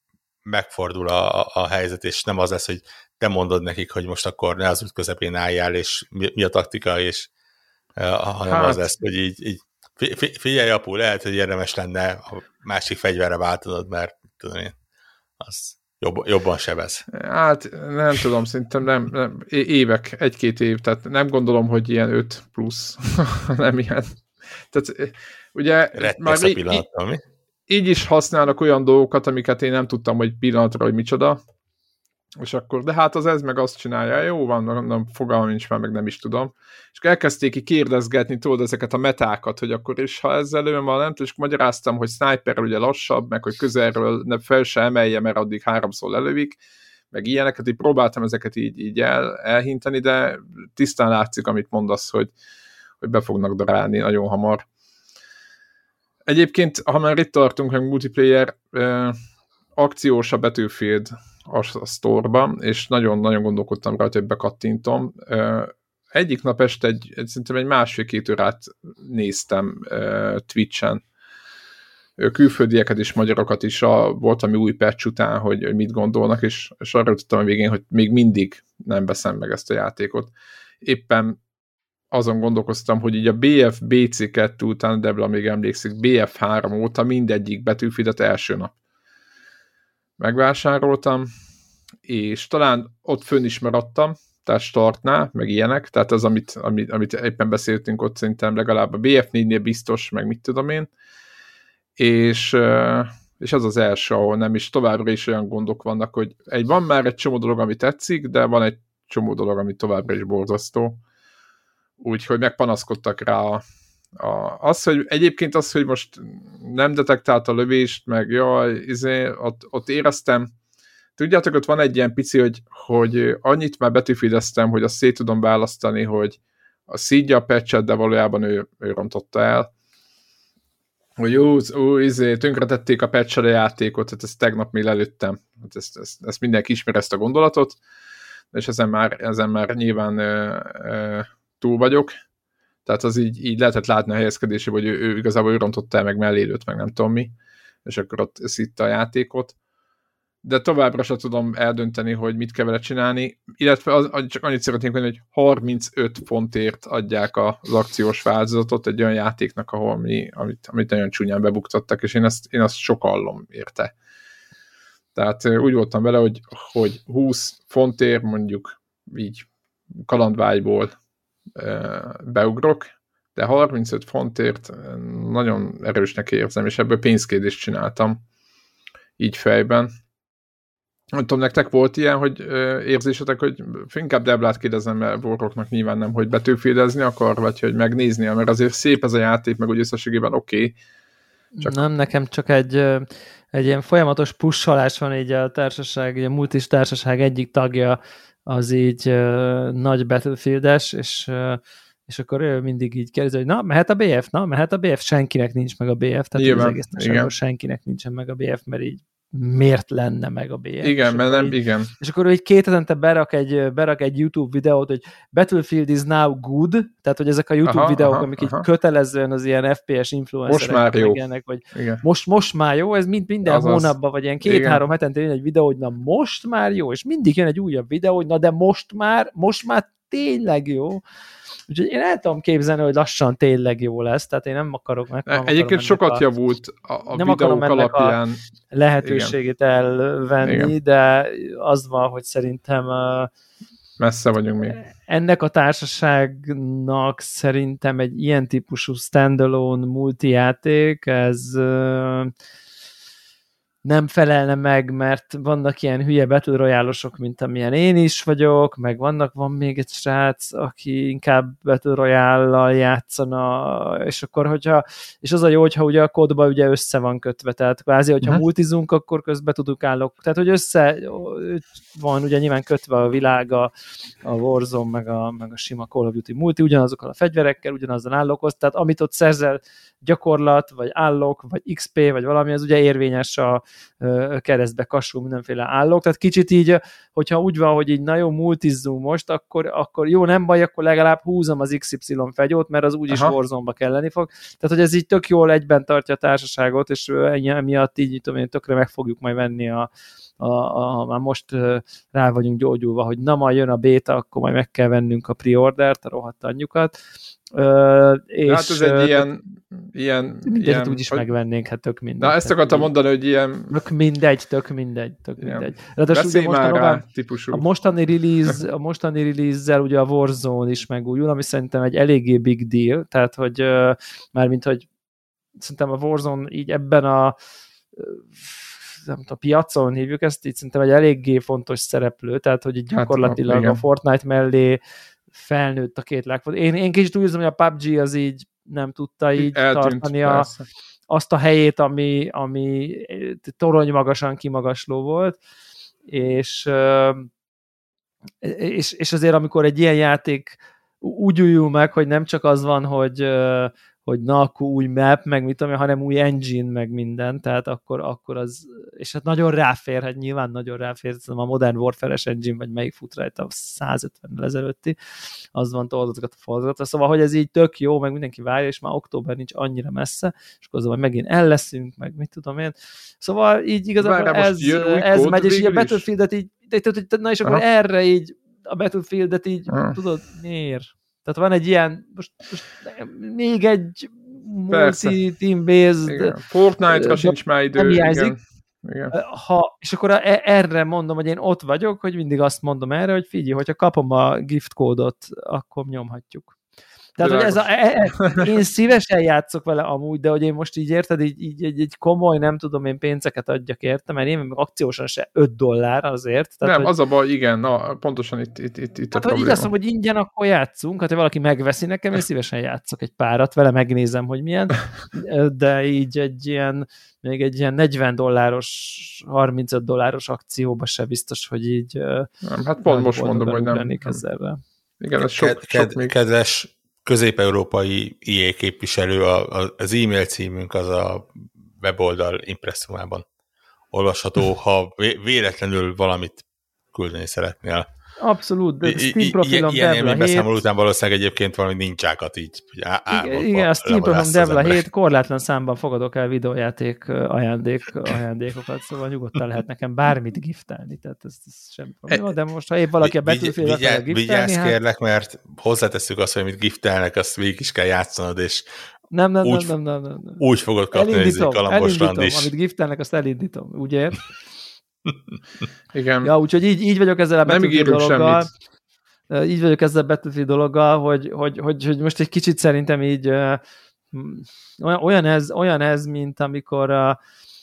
megfordul a, a, a helyzet, és nem az lesz, hogy te mondod nekik, hogy most akkor ne az út közepén álljál, és mi, mi a taktika, és uh, hanem hát. az lesz, hogy így, így figyelj, apu, lehet, hogy érdemes lenne a másik fegyverre váltanod, mert tudom én, az Jobb, jobban sebez. Hát nem tudom, szerintem nem, nem évek, egy-két év, tehát nem gondolom, hogy ilyen 5 plusz, (laughs) nem ilyen. Tehát ugye már a pillanat, így, így is használnak olyan dolgokat, amiket én nem tudtam, hogy pillanatra, hogy micsoda, és akkor, de hát az ez meg azt csinálja, jó van, nem, fogalmam nincs már, meg nem is tudom. És akkor elkezdték ki kérdezgetni, tudod, ezeket a metákat, hogy akkor is, ha ezzel ő van, nem és magyaráztam, hogy sniper ugye lassabb, meg hogy közelről ne fel se emelje, mert addig háromszor lelövik, meg ilyeneket, így próbáltam ezeket így, így el, elhinteni, de tisztán látszik, amit mondasz, hogy, hogy be fognak darálni nagyon hamar. Egyébként, ha már itt tartunk, hogy multiplayer, eh, akciós a Battlefield a, a store és nagyon-nagyon gondolkodtam rá, hogy bekattintom. Egyik nap este egy szerintem egy másfél-két órát néztem Twitch-en, külföldieket és magyarokat is, a, volt ami új patch után, hogy, hogy mit gondolnak, és, és arra jutottam a végén, hogy még mindig nem veszem meg ezt a játékot. Éppen azon gondolkoztam, hogy így a BF BC2 után, Debla még emlékszik, BF3 óta mindegyik betűfidet első nap megvásároltam, és talán ott fönn is maradtam, tehát startnál, meg ilyenek, tehát az, amit, amit, amit éppen beszéltünk ott szerintem legalább a BF4-nél biztos, meg mit tudom én, és, és az az első, ahol nem is továbbra is olyan gondok vannak, hogy egy van már egy csomó dolog, ami tetszik, de van egy csomó dolog, ami továbbra is borzasztó. Úgyhogy megpanaszkodtak rá a, a, az, hogy egyébként az, hogy most nem detektált a lövést, meg jaj, izé, ott, ott éreztem, tudjátok, ott van egy ilyen pici, hogy, hogy annyit már betűfideztem, hogy azt szét tudom választani, hogy a szídja a patchet, de valójában ő, ő rontotta el. Hogy jó, ó, izé, tönkretették a patch a játékot, tehát ezt tegnap még lelőttem. Hát ezt, ezt, ezt mindenki ismer ezt a gondolatot, és ezen már, ezen már nyilván ö, ö, túl vagyok. Tehát az így, így lehetett látni a helyezkedésében, hogy ő, ő igazából ő rontotta el, meg mellélőtt, meg nem tudom mi, és akkor ott szitta a játékot de továbbra sem tudom eldönteni, hogy mit kell vele csinálni, illetve az, csak annyit szeretnénk mondani, hogy 35 fontért adják az akciós változatot egy olyan játéknak, ahol mi, amit, amit nagyon csúnyán bebuktattak, és én azt, én azt sokallom érte. Tehát úgy voltam vele, hogy, hogy 20 fontért mondjuk így kalandvágyból beugrok, de 35 fontért nagyon erősnek érzem, és ebből pénzkérdést csináltam így fejben, nem tudom, nektek volt ilyen, hogy érzésetek, hogy inkább Deblát kérdezem, mert Warrocknak nyilván nem, hogy betűfélezni akar, vagy hogy megnézni, mert azért szép ez a játék, meg úgy összességében oké. Okay, csak... Nem, nekem csak egy, egy ilyen folyamatos pusholás van így a társaság, a multis társaság egyik tagja az így uh, nagy Battlefieldes, és uh, és akkor ő mindig így kérdezi, hogy na, mehet a BF? Na, mehet a BF? Senkinek nincs meg a BF, tehát Nyilván, az egész senkinek nincsen meg a BF, mert így miért lenne meg a BF. Igen, mert nem, így, igen. És akkor ő egy két hetente berak egy, berak egy YouTube videót, hogy Battlefield is now good, tehát hogy ezek a YouTube aha, videók, aha, amik aha. így kötelezően az ilyen FPS influencerek most már jó. Megjelennek, vagy most, most már jó, ez mind, minden Azaz. hónapban, vagy ilyen két-három hetente jön egy videó, hogy na most már jó, és mindig jön egy újabb videó, hogy na de most már, most már tényleg jó. Úgyhogy én el tudom képzelni, hogy lassan tényleg jó lesz, tehát én nem akarok meg. Nem Egyébként akarom sokat a, javult a, a nem videók alapján. A lehetőségét Igen. elvenni, Igen. de az van, hogy szerintem messze vagyunk mi. Ennek a társaságnak szerintem egy ilyen típusú standalone multijáték, ez nem felelne meg, mert vannak ilyen hülye Battle royale mint amilyen én is vagyok, meg vannak, van még egy srác, aki inkább Battle Royale-lal játszana, és akkor, hogyha, és az a jó, hogyha ugye a kódba ugye össze van kötve, tehát kvázi, hogyha uh-huh. multizunk, akkor közben tudunk állok, tehát hogy össze van ugye nyilván kötve a világa, a Warzone, meg a, meg a sima Call of Duty multi, ugyanazokkal a fegyverekkel, ugyanazzal állokhoz, tehát amit ott szerzel gyakorlat, vagy állok, vagy XP, vagy valami, az ugye érvényes a keresztbe kasul mindenféle állok, tehát kicsit így, hogyha úgy van, hogy így nagyon multizzunk most, akkor, akkor jó, nem baj, akkor legalább húzom az XY fegyót, mert az úgyis warzone kelleni fog. Tehát, hogy ez így tök jól egyben tartja a társaságot, és emiatt így, tudom én, tökre meg fogjuk majd venni a, a, a, már most rá vagyunk gyógyulva, hogy na majd jön a béta, akkor majd meg kell vennünk a preordert, a rohadt anyjukat, Uh, és, hát ez egy ilyen... ilyen mindegy, ilyen, úgyis hogy... megvennénk, hát tök mindegy. Na ezt akartam mondani, hogy ilyen... Tök mindegy, tök mindegy, tök mindegy. Beszélj már rá, típusú. A mostani release, a mostani release-zel ugye a Warzone is megújul, ami szerintem egy eléggé big deal, tehát hogy uh, mármint, hogy szerintem a Warzone így ebben a nem tudom, a piacon hívjuk ezt, így szerintem egy eléggé fontos szereplő, tehát hogy így hát, gyakorlatilag hát, a Fortnite mellé felnőtt a két legfontosabb. Én, én kicsit úgy érzem, hogy a PUBG az így nem tudta így Eltűnt, tartani a, azt a helyét, ami, ami torony magasan kimagasló volt, és, és, és azért amikor egy ilyen játék úgy újul meg, hogy nem csak az van, hogy hogy na, akkor új map, meg mit tudom, hanem új engine, meg minden, tehát akkor, akkor az, és hát nagyon ráfér, hát nyilván nagyon ráfér, a Modern Warfare-es engine, vagy melyik fut rajta, 150 ezelőtti, az van toldozokat a falzatra, szóval, hogy ez így tök jó, meg mindenki várja, és már október nincs annyira messze, és akkor majd megint el leszünk, meg mit tudom én. Szóval így igazából ez, ez megy, és így a Battlefield-et így, de, de, de, na és akkor Aha. erre így a Battlefield-et így, Aha. tudod, miért? Tehát van egy ilyen, most, most még egy multi-team-based... Fortnite-ra sincs már idő. Nem igen. Igen. Ha, és akkor e, erre mondom, hogy én ott vagyok, hogy mindig azt mondom erre, hogy figyelj, hogyha kapom a gift kódot, akkor nyomhatjuk. Tehát, hogy ez a, e, e, én szívesen játszok vele amúgy, de hogy én most így érted, így, így egy, egy komoly, nem tudom én pénzeket adjak érte, mert én akciósan se 5 dollár azért. Tehát, nem, hogy, az a baj, igen, na, pontosan itt, itt, itt, itt hát, a hogy így azt mondom, hogy ingyen akkor játszunk, hát ha valaki megveszi nekem, én szívesen játszok egy párat, vele megnézem, hogy milyen, (laughs) de így egy ilyen, még egy ilyen 40 dolláros, 35 dolláros akcióba se biztos, hogy így nem, hát pont most mondom, hogy nem. Ezzel. Igen, ez sok, ked, sok még... Kedves közép-európai IE képviselő, az e-mail címünk az a weboldal impresszumában olvasható, ha véletlenül valamit küldeni szeretnél. Abszolút, de Steam profilom Ilyen élmény beszámoló után valószínűleg egyébként valami nincsákat így. Igen, igen, a Steam profilom Devla 7 korlátlan számban fogadok el videójáték ajándék, ajándékokat, szóval nyugodtan lehet nekem bármit giftelni, tehát ez, ez sem probléma, de most ha épp valaki a Battlefield akar giftelni, Vigyázz hát... kérlek, mert hozzátesszük azt, hogy amit giftelnek, azt végig is kell játszanod, és nem, nem, úgy, nem, nem, nem, nem, nem. Úgy fogod kapni, hogy elindítom, is. amit giftelnek, azt elindítom, ugye? Igen. Ja, úgyhogy így, így vagyok ezzel a Battlefield dologgal. Semmit. Így vagyok ezzel a Battlefield dologgal, hogy, hogy, hogy, hogy most egy kicsit szerintem így olyan ez, olyan ez mint amikor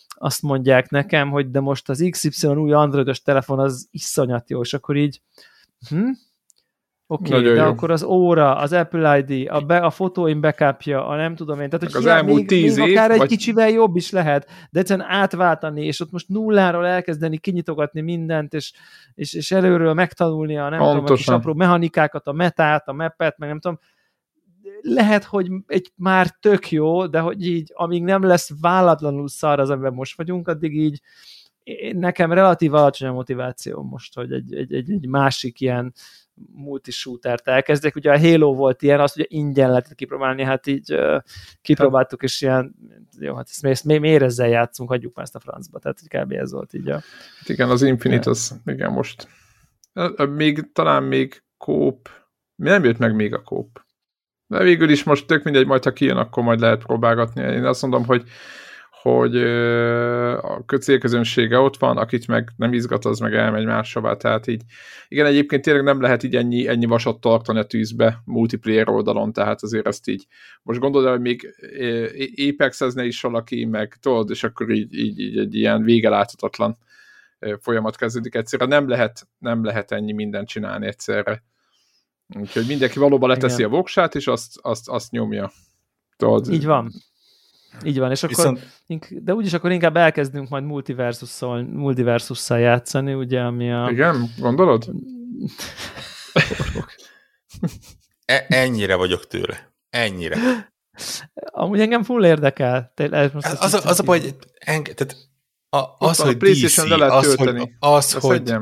azt mondják nekem, hogy de most az XY új androidos telefon az iszonyat jó, és akkor így hm? Oké, okay, de jó. akkor az óra, az Apple ID, a, be, a fotóim backupja, a nem tudom én, tehát hogy az elmúlt még, tíz még év, akár egy vagy... kicsivel jobb is lehet, de egyszerűen átváltani, és ott most nulláról elkezdeni kinyitogatni mindent, és, és, és előről megtanulni a nem Pontosan. tudom, a kis apró mechanikákat, a metát, a mepet, meg nem tudom, lehet, hogy egy már tök jó, de hogy így, amíg nem lesz vállatlanul szar az, amiben most vagyunk, addig így nekem relatív alacsony a motiváció most, hogy egy, egy, egy, egy másik ilyen multishootert elkezdek. Ugye a Halo volt ilyen, azt ugye ingyen lehetett kipróbálni, hát így uh, kipróbáltuk, és ilyen, jó, hát ezt, ezt miért ezzel játszunk, hagyjuk már ezt a francba, tehát kb. ez volt így a... Hát igen, az Infinite, az, igen, most még, talán még kóp, nem jött meg még a kóp. De végül is most tök mindegy, majd ha kijön, akkor majd lehet próbálgatni. Én azt mondom, hogy hogy a célközönsége ott van, akit meg nem izgat, az meg elmegy máshová, tehát így igen, egyébként tényleg nem lehet így ennyi, ennyi vasat tartani a tűzbe multiplayer oldalon, tehát azért ezt így most gondolod, hogy még apex is valaki, meg tudod, és akkor így, így, így egy ilyen végeláthatatlan folyamat kezdődik egyszerre. Nem lehet, nem lehet ennyi mindent csinálni egyszerre. Úgyhogy mindenki valóban leteszi Igen. a voksát, és azt, azt, azt nyomja. Tudod, így van. Így van, és akkor, Viszont... de úgyis akkor inkább elkezdünk majd multiversusszal, multiversusszal játszani, ugye, ami a... Igen, gondolod? e- ennyire vagyok tőle. Ennyire. Amúgy engem full érdekel. most az, az, a, az a baj, hogy enge, tehát a, az, hogy DC, az, hogy, az, hogy, hogy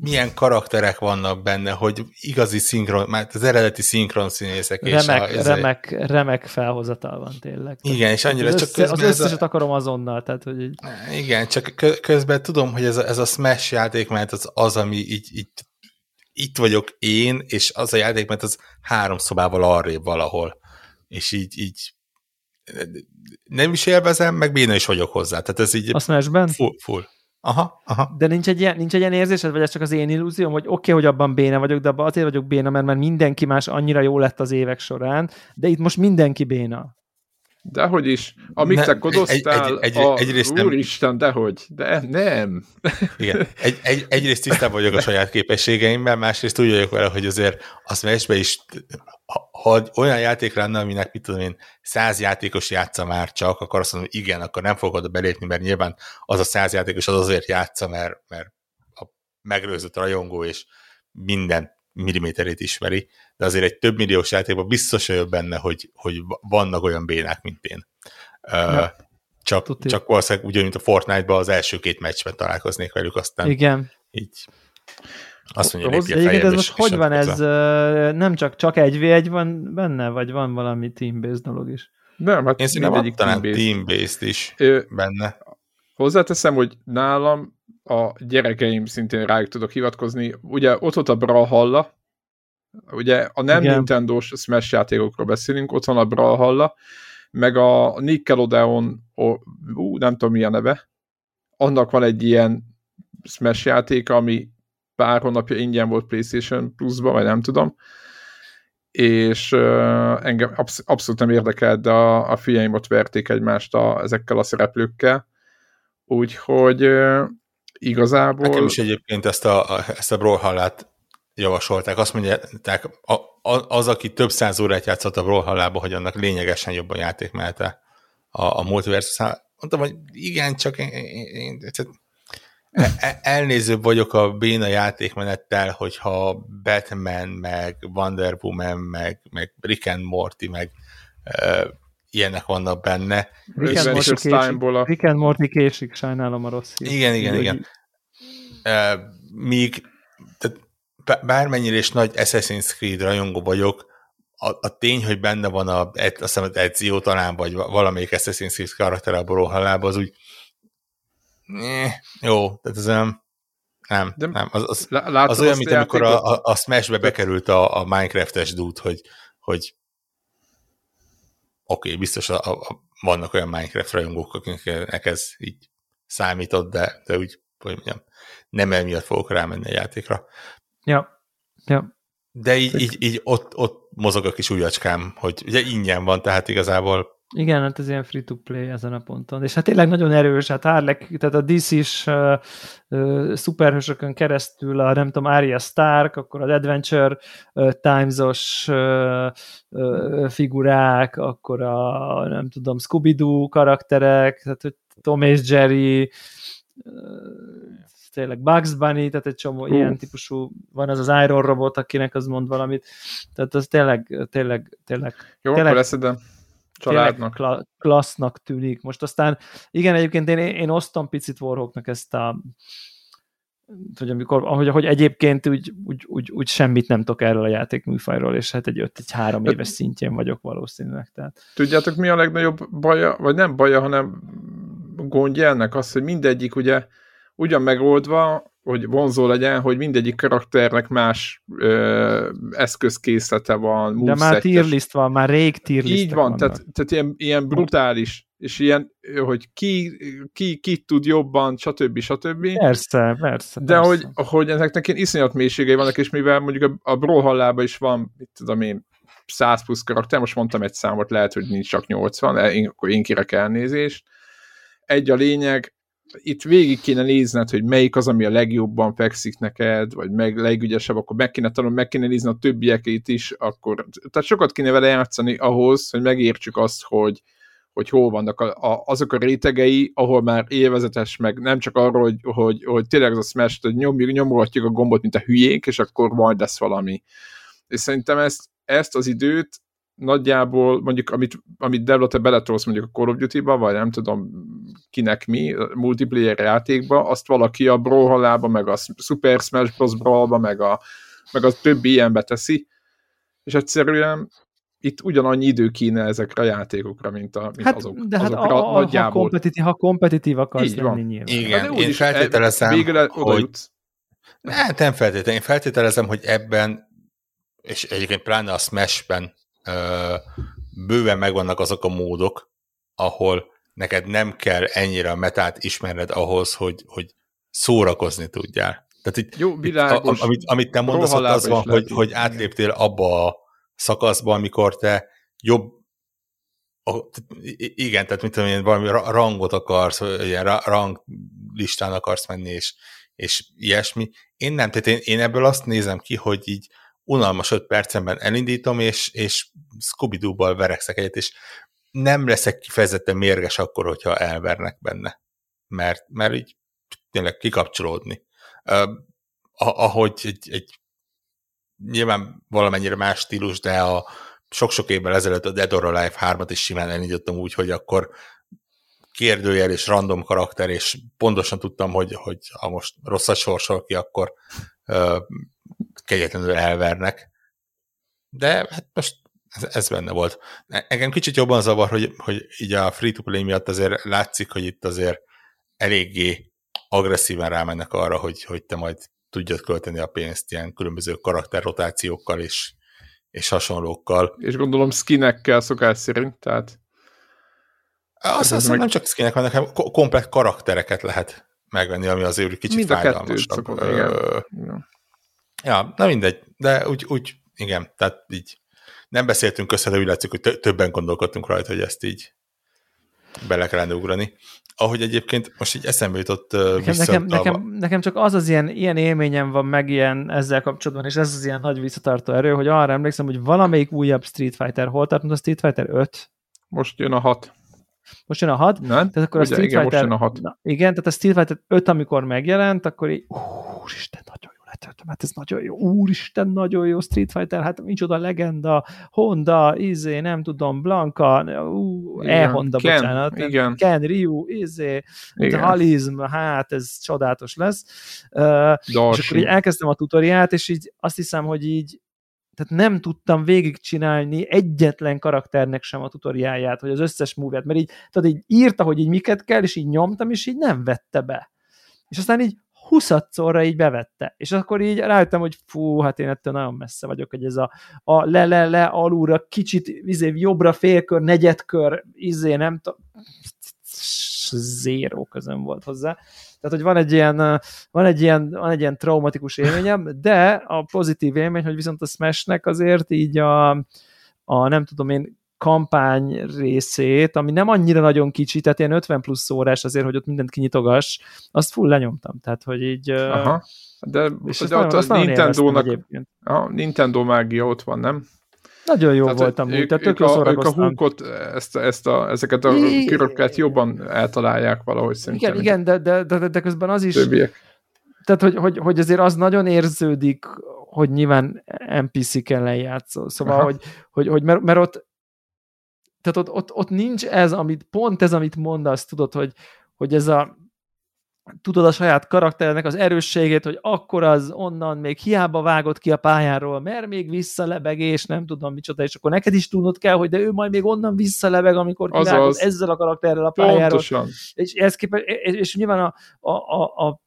milyen karakterek vannak benne, hogy igazi szinkron, már az eredeti szinkron színészek. Remek, és a, remek, a... remek felhozatal van tényleg. Igen, és annyira az csak össze. Az összeset a... akarom azonnal, tehát hogy így... Igen, csak közben tudom, hogy ez a, ez a Smash játék, mert az, az ami így, így itt vagyok én, és az a játék, mert az három szobával arrébb valahol. És így, így nem is élvezem, meg béna is vagyok hozzá. Tehát ez így... A Smashben? Full, full. Aha, aha. De nincs egy, ilyen, nincs egy ilyen érzésed, vagy ez csak az én illúzióm, hogy oké, okay, hogy abban béna vagyok, de abban azért vagyok béna, mert már mindenki más annyira jó lett az évek során, de itt most mindenki béna. Dehogy is. Amíg ne, te kodoztál, egy, egy, egy, a... egyrészt nem... Úristen, dehogy. De nem. Igen. Egy, egy, egyrészt tisztában vagyok a saját képességeimmel, másrészt úgy vagyok vele, hogy azért a smash is, ha, ha olyan játék lenne, aminek, mit tudom én, száz játékos játsza már csak, akkor azt mondom, hogy igen, akkor nem fogod belépni, mert nyilván az a száz játékos az azért játsza, mert, mert a megrőzött rajongó és minden milliméterét ismeri, de azért egy több milliós játékban biztos vagyok benne, hogy, hogy vannak olyan bénák, mint én. Ja. Csak, csak valószínűleg ugyanúgy, mint a Fortnite-ban az első két meccsben találkoznék velük, aztán Igen. így azt mondja, hogy Egyébként ez most hogy van ez? Nem csak, csak egy v 1 van benne, vagy van valami team-based dolog is? Nem, hát Én szerintem egyik talán team-based is Ö, benne. Hozzáteszem, hogy nálam a gyerekeim szintén rájuk tudok hivatkozni. Ugye ott volt a Brawlhalla, ugye a nem Igen. Nintendo-s Smash játékokról beszélünk, ott van a Brawlhalla, meg a Nickelodeon, ó, ú, nem tudom milyen neve, annak van egy ilyen Smash játék, ami pár hónapja ingyen volt PlayStation Plus-ba, vagy nem tudom, és uh, engem absz- abszolút nem érdekelt, de a, a fiaim ott verték egymást a, ezekkel a szereplőkkel, úgyhogy uh, igazából... Nekem is egyébként ezt a, a, ezt a Brawlhallát javasolták. Azt mondják, a, a, az, aki több száz órát játszott a Brawlhallába, hogy annak lényegesen jobban játékmelte a, a multiverse. Mondtam, hogy igen, csak én, én, én, e, e, elnézőbb vagyok a béna játékmenettel, hogyha Batman, meg Wonder Woman, meg, meg Rick and Morty, meg uh, ilyenek vannak benne. Rick and, Morty késik, a... Rick and Morty késik, sajnálom a rossz hír. Igen, igen, igen. Uh, míg tehát bármennyire is nagy Assassin's Creed rajongó vagyok, a, a tény, hogy benne van a, azt hiszem, az Ezio talán, vagy valamelyik Assassin's Creed karakter a Borohalában, az úgy eh, jó, tehát ez nem, nem, De nem. Az, az, az olyan, mint amikor a, a, a Smash-be bekerült a, a Minecraft-es dút, hogy, hogy oké, okay, biztos a, a, vannak olyan Minecraft rajongók, akiknek ez így számított, de, de úgy, hogy mondjam, nem emiatt fogok rámenni a játékra. Ja, ja. De így, így, így ott, ott mozog a kis ujjacskám, hogy ugye ingyen van, tehát igazából igen, hát ez ilyen free-to-play ezen a ponton. És hát tényleg nagyon erős, hát Harlek, tehát a DC is uh, uh, szuperhősökön keresztül a, nem tudom, Arya Stark, akkor az Adventure uh, Times-os uh, uh, figurák, akkor a, nem tudom, Scooby-Doo karakterek, tehát Tom és Jerry, uh, tényleg Bugs Bunny, tehát egy csomó uh. ilyen típusú, van az az Iron Robot, akinek az mond valamit, tehát az tényleg, tényleg, tényleg. Jó, tényleg, akkor leszedem családnak. Kla- klassznak tűnik. Most aztán, igen, egyébként én, én osztom picit Warhawknak ezt a hogy amikor, ahogy, ahogy egyébként úgy, úgy, úgy, úgy, semmit nem tudok erről a játékműfajról, és hát egy 5 egy három éves szintjén vagyok valószínűleg. Tehát. Tudjátok, mi a legnagyobb baja, vagy nem baja, hanem gondja ennek az, hogy mindegyik ugye ugyan megoldva, hogy vonzó legyen, hogy mindegyik karakternek más ö, eszközkészlete van. De már tírliszt van, már rég tírlistek Így van, tehát, tehát ilyen, ilyen brutális, és ilyen, hogy ki, ki, ki tud jobban, stb. stb. Persze, persze. De persze. Hogy, hogy ezeknek ilyen iszonyat mélységei vannak, és mivel mondjuk a, a Brawlhallában is van, mit tudom én, 100 plusz karakter, most mondtam egy számot, lehet, hogy nincs csak 80, én, akkor én kérek elnézést. Egy a lényeg, itt végig kéne nézned, hogy melyik az, ami a legjobban fekszik neked, vagy meg legügyesebb, akkor meg kéne tanulni, meg kéne nézni a többiekét is, akkor, tehát sokat kéne vele játszani ahhoz, hogy megértsük azt, hogy, hogy hol vannak a, a, azok a rétegei, ahol már élvezetes, meg nem csak arról, hogy, hogy, hogy tényleg az a smash hogy nyomjuk, nyomolhatjuk a gombot, mint a hülyék, és akkor majd lesz valami. És szerintem ezt, ezt az időt nagyjából mondjuk, amit, amit Devla, te beletolsz mondjuk a Call of Duty-ba, vagy nem tudom kinek mi, multiplayer játékba, azt valaki a Brawlhalla-ba, meg a Super Smash Bros. Brawl-ba, meg a, meg a többi ilyenbe teszi, és egyszerűen itt ugyanannyi idő kéne ezekre a játékokra, mint, a, mint hát, azok, de hát azokra a, a, nagyjából. Ha kompetitív, ha kompetitív akarsz Így lenni nyilván. Igen, én feltételezem, végre hogy... Hát nem feltétlenül, én feltételezem, hogy ebben, és egyébként pláne a Smash-ben bőven megvannak azok a módok, ahol neked nem kell ennyire a metát ismerned ahhoz, hogy, hogy szórakozni tudjál. Tehát itt, Jó, világos. Itt, amit, amit te mondasz, ott az van, hogy, hogy átléptél abba a szakaszba, amikor te jobb a, igen, tehát mit tudom én, valami rangot akarsz, ilyen rang listán akarsz menni, és, és ilyesmi. Én nem, tehát én, én ebből azt nézem ki, hogy így unalmas öt percemben elindítom, és, és Scooby-Doo-val verekszek egyet, és nem leszek kifejezetten mérges akkor, hogyha elvernek benne. Mert, mert így tényleg kikapcsolódni. Uh, ahogy egy, egy nyilván valamennyire más stílus, de a sok-sok évvel ezelőtt a Dead or Alive 3-at is simán elindítottam úgy, hogy akkor kérdőjel és random karakter, és pontosan tudtam, hogy, hogy ha most rosszat sorsol ki, akkor uh, kegyetlenül elvernek. De hát most ez, ez benne volt. Engem kicsit jobban zavar, hogy, hogy így a free-to-play miatt azért látszik, hogy itt azért eléggé agresszíven rámennek arra, hogy, hogy te majd tudjad költeni a pénzt ilyen különböző karakterrotációkkal és, és hasonlókkal. És gondolom skinekkel szokás szerint, tehát azt hiszem, meg... nem csak skinek vannak, hanem komplet karaktereket lehet megvenni, ami azért kicsit Mind fájdalmasabb. Szokott, igen. Ja, na mindegy, de úgy, úgy igen, tehát így nem beszéltünk össze, de úgy látszik, hogy többen gondolkodtunk rajta, hogy ezt így bele kellene ugrani. Ahogy egyébként most így eszembe jutott nekem, nekem, nekem, nekem, csak az az ilyen, ilyen élményem van meg ilyen ezzel kapcsolatban, és ez az ilyen nagy visszatartó erő, hogy arra emlékszem, hogy valamelyik újabb Street Fighter, hol tartunk a Street Fighter 5? Most jön a 6. Most jön a 6? Nem? Tehát akkor Ugye, a Street igen, Fighter, most jön a 6. Na, igen, tehát a Street Fighter 5, amikor megjelent, akkor így, úristen, nagyon letöltöm, hát ez nagyon jó, úristen, nagyon jó Street Fighter, hát micsoda legenda, Honda, izé, nem tudom, Blanka, ú, E-Honda, Ken, bocsánat, igen. Ken, Ryu, izé, Halizm, hát ez csodálatos lesz. Uh, és akkor így elkezdtem a tutoriát, és így azt hiszem, hogy így tehát nem tudtam végigcsinálni egyetlen karakternek sem a tutoriáját, hogy az összes múvját, mert így, tehát így írta, hogy így miket kell, és így nyomtam, és így nem vette be. És aztán így huszadszorra így bevette. És akkor így rájöttem, hogy fú, hát én ettől nagyon messze vagyok, hogy ez a, a le-le-le alulra, kicsit izé, jobbra félkör, negyedkör, izé, nem tudom, zéró közön volt hozzá. Tehát, hogy van egy ilyen, van egy ilyen, van egy ilyen traumatikus élményem, de a pozitív élmény, hogy viszont a Smashnek azért így a, a nem tudom én, kampány részét, ami nem annyira nagyon kicsi, tehát ilyen 50 plusz órás azért, hogy ott mindent kinyitogass, azt full lenyomtam, tehát hogy így... Aha. De, és de ott az Nintendo-nak, a Nintendo mágia ott van, nem? Nagyon jó tehát, voltam úgy, tehát ők, a, ők a húkot, ezt, ezt a, ezeket a köröket jobban eltalálják valahogy szerintem. Igen, igen de, de, de, de közben az is... Többiek. Tehát, hogy, hogy, hogy azért az nagyon érződik, hogy nyilván NPC-ken lejátszol. Szóval, Aha. hogy, hogy, hogy mert, mert ott tehát ott, ott, ott nincs ez, amit, pont ez, amit mondasz, tudod, hogy, hogy ez a, tudod a saját karakternek az erősségét, hogy akkor az onnan még hiába vágott ki a pályáról, mert még visszalebeg, és nem tudom micsoda, és akkor neked is tudnod kell, hogy de ő majd még onnan visszalebeg, amikor kivágod ezzel a karakterrel a pályáról. Pontosan. És, ez képest, és, és nyilván a, a, a, a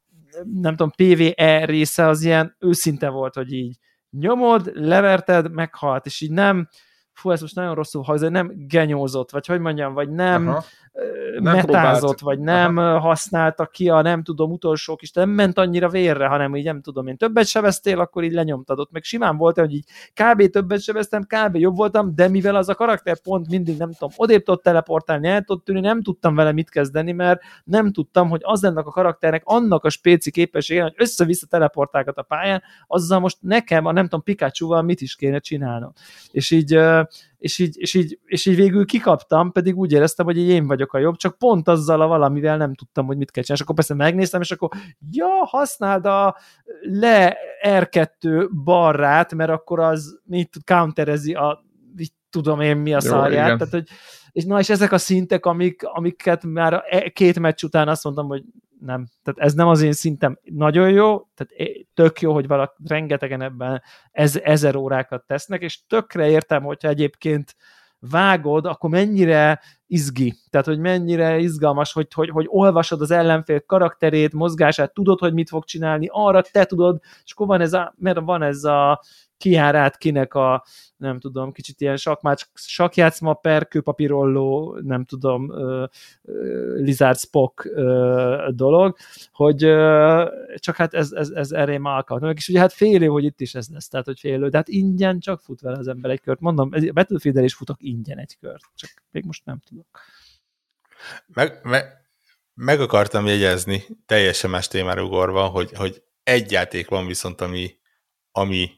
nem tudom, PVE része az ilyen őszinte volt, hogy így nyomod, leverted, meghalt, és így nem, fú, ez most nagyon rosszul hangzik, nem genyózott, vagy hogy mondjam, vagy nem, Aha nem metázott, vagy nem Aha. használta ki a nem tudom utolsó kis, nem ment annyira vérre, hanem így nem tudom én többet sebeztél, akkor így lenyomtad ott, meg simán volt, hogy így kb. többet sebeztem, kb. jobb voltam, de mivel az a karakter pont mindig nem tudom, odébb tudott teleportálni, el tudott tűnni, nem tudtam vele mit kezdeni, mert nem tudtam, hogy az ennek a karakternek annak a spéci képessége, hogy össze-vissza teleportálgat a pályán, azzal most nekem a nem tudom Pikachu-val mit is kéne csinálnom. És így és így, és, így, és így végül kikaptam, pedig úgy éreztem, hogy én vagyok a jobb, csak pont azzal a valamivel nem tudtam, hogy mit kell csinálni. És akkor persze megnéztem, és akkor ja, használd a le R2 barrát, mert akkor az mit tud counterezi a mit tudom én mi a szarját. Tehát, hogy, és na, és ezek a szintek, amik, amiket már e, két meccs után azt mondtam, hogy nem. Tehát ez nem az én szintem nagyon jó, tehát tök jó, hogy valaki rengetegen ebben ez, ezer órákat tesznek, és tökre értem, hogyha egyébként vágod, akkor mennyire izgi, tehát hogy mennyire izgalmas, hogy, hogy, hogy olvasod az ellenfél karakterét, mozgását, tudod, hogy mit fog csinálni, arra te tudod, és akkor van ez a, mert van ez a kiárát kinek a, nem tudom, kicsit ilyen sakmács, sakjátszma per kőpapírolló, nem tudom, uh, uh, Lizard Spock dolog, hogy csak hát ez, ez, ez erre már alkalmat. És ugye hát fél év, hogy itt is ez lesz, tehát hogy fél év, de hát ingyen csak fut vele az ember egy kört. Mondom, a battlefield is futok ingyen egy kört, csak még most nem tudok. Meg, meg, meg akartam jegyezni, teljesen más témára ugorva, hogy, hogy egy játék van viszont, ami, ami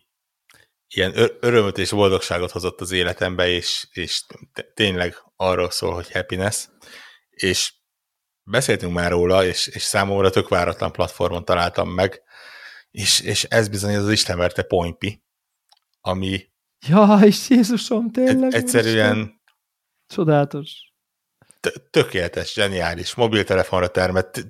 ilyen örömöt és boldogságot hozott az életembe, és, és tényleg arról szól, hogy happiness, és beszéltünk már róla, és, és számomra tök váratlan platformon találtam meg, és, és ez bizony az Istenverte Pointpi, ami Jaj, Jézusom, tényleg. Egyszerűen Csodálatos. Tökéletes, zseniális, mobiltelefonra termett,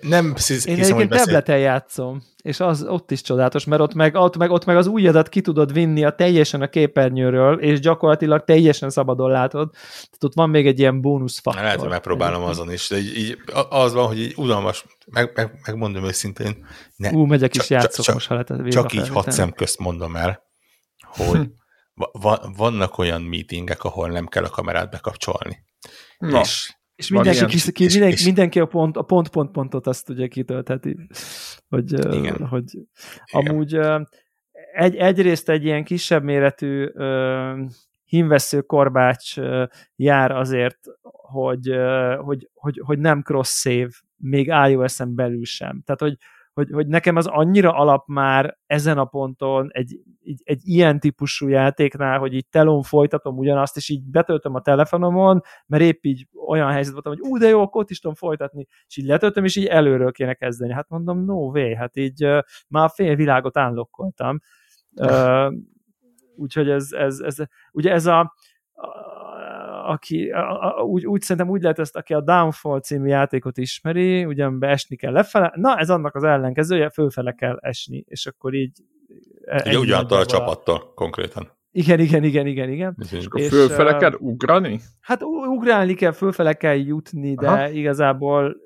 nem hiszem, Én egyébként tableten játszom, és az ott is csodálatos, mert ott meg, ott meg, ott meg az ujjadat ki tudod vinni a teljesen a képernyőről, és gyakorlatilag teljesen szabadon látod. Tehát ott van még egy ilyen bónusz faktor. Lehet, hogy megpróbálom azon is, de így, így, az van, hogy így unalmas, meg, meg, megmondom őszintén. Ne, Ú, megyek csak, is játszok csak, most, ha lehet Csak így hat szem közt mondom el, hogy hm. va, vannak olyan meetingek, ahol nem kell a kamerát bekapcsolni. Na. És és mindenki, kis, ki, mindenki, és, mindenki a pont, a pont, pont, pontot azt ugye kitöltheti, hogy, Igen. hogy Igen. amúgy egy, egyrészt egy ilyen kisebb méretű hímvesző korbács jár azért, hogy, hogy, hogy, hogy nem cross-save még iOS-en belül sem. Tehát, hogy, hogy, hogy nekem az annyira alap már ezen a ponton egy, egy, egy ilyen típusú játéknál, hogy így telón folytatom ugyanazt, és így betöltöm a telefonomon, mert épp így olyan helyzet voltam, hogy ú, de jó, akkor ott is tudom folytatni, és így letöltöm, és így előről kéne kezdeni. Hát mondom, no way, hát így uh, már fél világot állokkoltam. Uh, úgyhogy ez, ez, ez, ugye ez a, aki, a, a, úgy, úgy szerintem úgy lehet ezt, aki a Downfall című játékot ismeri, ugyan esni kell lefele, na ez annak az ellenkezője, fölfele kell esni, és akkor így... Ugye ugyanattól a csapattól konkrétan. Igen, igen, igen, igen, igen. És akkor fölfele kell ugrani? Hát ugrálni kell, fölfele kell jutni, de Aha. igazából...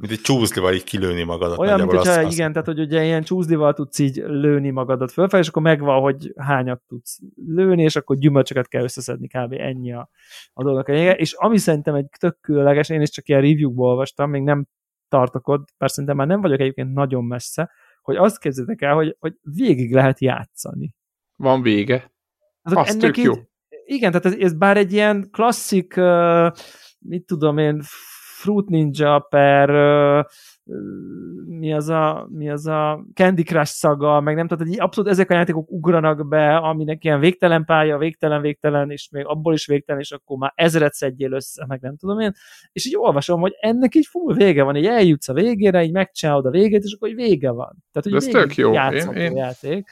Mint egy csúszlival így kilőni magadat. Olyan, mint hogyha, azt, igen, tehát hogy ugye ilyen csúszlival tudsz így lőni magadat fölfele, és akkor megvan, hogy hányat tudsz lőni, és akkor gyümölcsöket kell összeszedni, kb. ennyi a, a dolgok. És ami szerintem egy tök különleges, én is csak ilyen review-ból olvastam, még nem tartok ott, persze szerintem már nem vagyok egyébként nagyon messze, hogy azt képzeljétek el, hogy, hogy végig lehet játszani. Van vége. Az Azt ennek így, jó. Igen, tehát ez, ez bár egy ilyen klasszik, uh, mit tudom én, Fruit Ninja per uh, mi az a, mi az a Candy Crush szaga, meg nem tudom, hogy abszolút ezek a játékok ugranak be, aminek ilyen végtelen pálya, végtelen, végtelen, és még abból is végtelen, és akkor már ezeret szedjél össze, meg nem tudom én, és így olvasom, hogy ennek így full vége van, így eljutsz a végére, így megcsinálod a végét, és akkor így vége van. Tehát, hogy ez tök jó. Én, én, játék.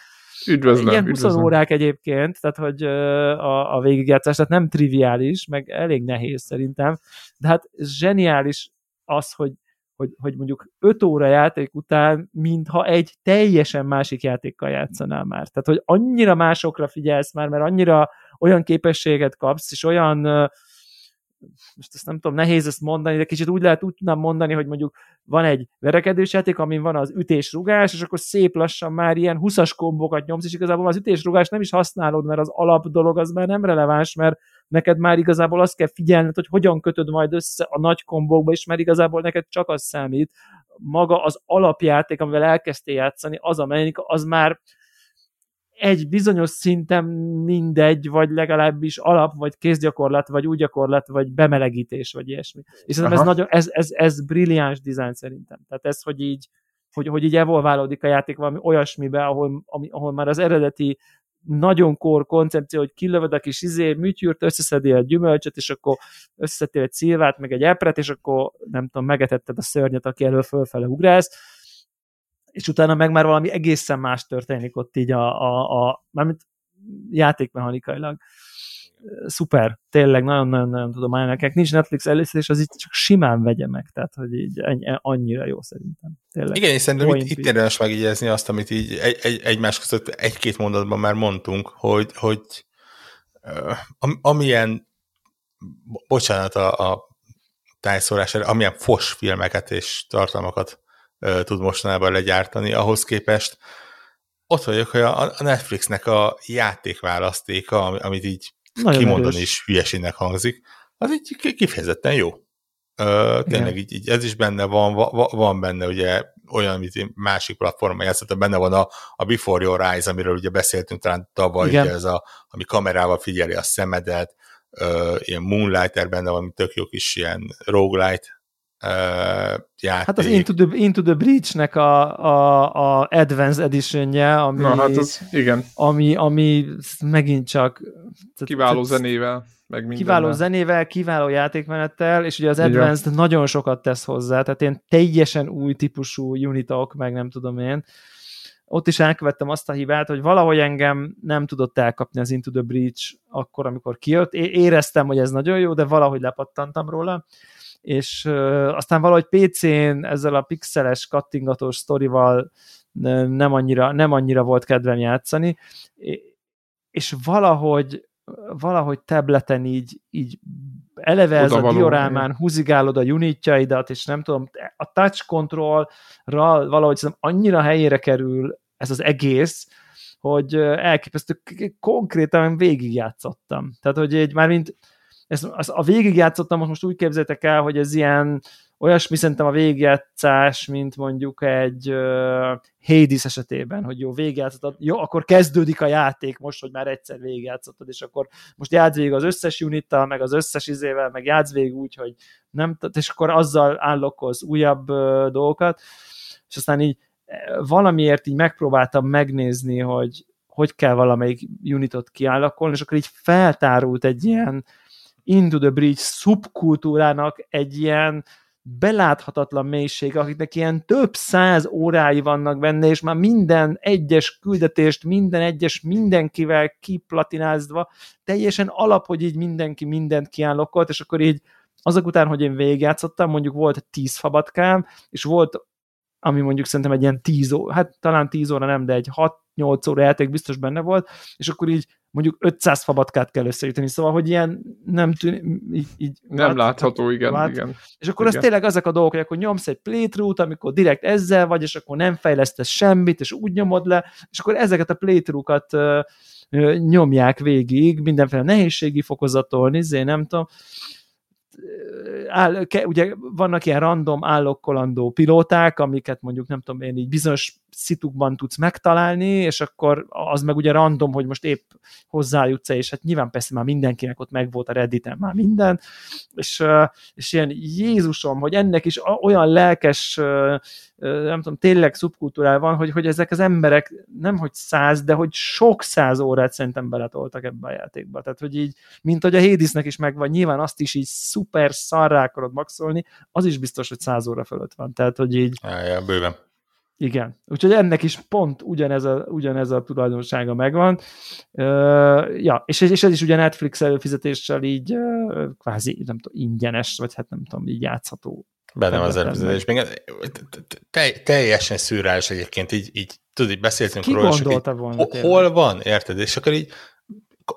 Üdvözlöm. Ilyen 20 üdvözlöm. órák egyébként, tehát hogy a, a végigjátszás, tehát nem triviális, meg elég nehéz szerintem, de hát zseniális az, hogy, hogy, hogy mondjuk 5 óra játék után, mintha egy teljesen másik játékkal játszanál már. Tehát, hogy annyira másokra figyelsz már, mert annyira olyan képességet kapsz, és olyan most ezt nem tudom, nehéz ezt mondani, de kicsit úgy lehet, úgy tudnám mondani, hogy mondjuk van egy verekedős játék, amin van az ütésrugás, és akkor szép lassan már ilyen 20-as kombokat nyomsz, és igazából az ütésrugás nem is használod, mert az alap dolog az már nem releváns, mert neked már igazából azt kell figyelned, hogy hogyan kötöd majd össze a nagy kombókba, és mert igazából neked csak az számít. Maga az alapjáték, amivel elkezdtél játszani, az, amelyik az már egy bizonyos szinten mindegy, vagy legalábbis alap, vagy kézgyakorlat, vagy úgy gyakorlat, vagy bemelegítés, vagy ilyesmi. És szerintem ez, nagyon, ez, ez, ez brilliáns dizájn szerintem. Tehát ez, hogy így, hogy, hogy így evolválódik a játék valami olyasmibe, ahol, ami, ahol már az eredeti nagyon kor koncepció, hogy kilövöd a kis izé, műtyűrt, összeszedél egy gyümölcsöt, és akkor összeszedtél egy szilvát, meg egy epret, és akkor nem tudom, megetetted a szörnyet, aki elől fölfele ugrálsz, és utána meg már valami egészen más történik ott így a, a, a mármint játékmechanikailag. Szuper, tényleg nagyon-nagyon-nagyon tudom ajánlani. Nincs Netflix először, és az itt csak simán vegye meg, tehát hogy így annyira jó szerintem. Tényleg. Igen, és szerintem itt, itt érdemes megjegyezni azt, amit így egy, egy, egymás között egy-két mondatban már mondtunk, hogy, hogy amilyen bocsánat a, a tájszórás, amilyen fos filmeket és tartalmakat tud mostanában legyártani, ahhoz képest ott vagyok, hogy a, Netflixnek a játékválasztéka, amit így Nagyon kimondani erős. is hülyeségnek hangzik, az így kifejezetten jó. Ö, tényleg így, így, ez is benne van, va, van benne ugye olyan, amit én másik platformon játszottam, benne van a, a Before Your Eyes, amiről ugye beszéltünk talán tavaly, ugye ez a, ami kamerával figyeli a szemedet, ö, ilyen Moonlighter benne van, tök jó kis ilyen roguelite játék. Hát az Into the, Into the Breach-nek a, a, a Advanced Edition-je, ami, Na, hát az, igen. ami, ami megint csak... Kiváló zenével. Meg mindennel. kiváló zenével, kiváló játékmenettel, és ugye az Advanced Igen. nagyon sokat tesz hozzá, tehát én teljesen új típusú unitok, meg nem tudom én. Ott is elkövettem azt a hibát, hogy valahogy engem nem tudott elkapni az Into the Breach akkor, amikor kijött. É- éreztem, hogy ez nagyon jó, de valahogy lepattantam róla és aztán valahogy PC-n ezzel a pixeles, kattingatós sztorival nem annyira, nem annyira volt kedvem játszani, és valahogy valahogy tableten így, így eleve ez a diorámán húzigálod a unitjaidat, és nem tudom, a touch control-ra valahogy annyira helyére kerül ez az egész, hogy elképesztő, konkrétan végigjátszottam. Tehát, hogy egy, már mint ezt, azt a végig játszottam, most úgy képzeljétek el, hogy ez ilyen olyasmi szerintem a végjátszás, mint mondjuk egy uh, Hades esetében, hogy jó, végigjátszottad, jó, akkor kezdődik a játék most, hogy már egyszer végigjátszottad, és akkor most játsz végig az összes unittal, meg az összes izével, meg játsz végig úgy, hogy nem, és akkor azzal állokkoz újabb uh, dolgokat, és aztán így valamiért így megpróbáltam megnézni, hogy hogy kell valamelyik unitot kiállakolni, és akkor így feltárult egy ilyen Into the Bridge szubkultúrának egy ilyen beláthatatlan mélység, akiknek ilyen több száz órái vannak benne, és már minden egyes küldetést, minden egyes mindenkivel kiplatinázva, teljesen alap, hogy így mindenki mindent kiállokolt, és akkor így azok után, hogy én végigjátszottam, mondjuk volt 10 fabatkám, és volt ami mondjuk szerintem egy ilyen 10 óra, hát talán 10 óra nem, de egy 6-8 óra játék biztos benne volt, és akkor így mondjuk 500 fabatkát kell összeütni, szóval, hogy ilyen nem tűnik, így, így Nem vát, látható, igen, vát, igen. És akkor igen. az tényleg ezek a dolgok, hogy akkor nyomsz egy playthrough amikor direkt ezzel vagy, és akkor nem fejlesztesz semmit, és úgy nyomod le, és akkor ezeket a playthrough-kat nyomják végig, mindenféle nehézségi fokozaton, izé, nem tudom, áll, ke, ugye vannak ilyen random állokkolandó pilóták, amiket mondjuk nem tudom én így bizonyos szitukban tudsz megtalálni, és akkor az meg ugye random, hogy most épp hozzájutsz és hát nyilván persze már mindenkinek ott megvolt a Redditen már minden, és, és ilyen Jézusom, hogy ennek is olyan lelkes, nem tudom, tényleg szubkultúrál van, hogy, hogy ezek az emberek nem hogy száz, de hogy sok száz órát szerintem beletoltak ebbe a játékba. Tehát, hogy így, mint hogy a Hadesnek is megvan, nyilván azt is így szuper szarrá akarod maxolni, az is biztos, hogy száz óra fölött van. Tehát, hogy így... Ja, ja, bőven. Igen. Úgyhogy ennek is pont ugyanez a, ugyanez a tulajdonsága megvan. Uh, ja, és, és ez is ugye Netflix előfizetéssel így uh, kvázi, nem tudom, ingyenes, vagy hát nem tudom, így játszható. Bennem az előfizetés. Még teljesen szürreális egyébként, így, így tudod, így beszéltünk Ki róla, gondolta így, volna, hol van, érted? És akkor így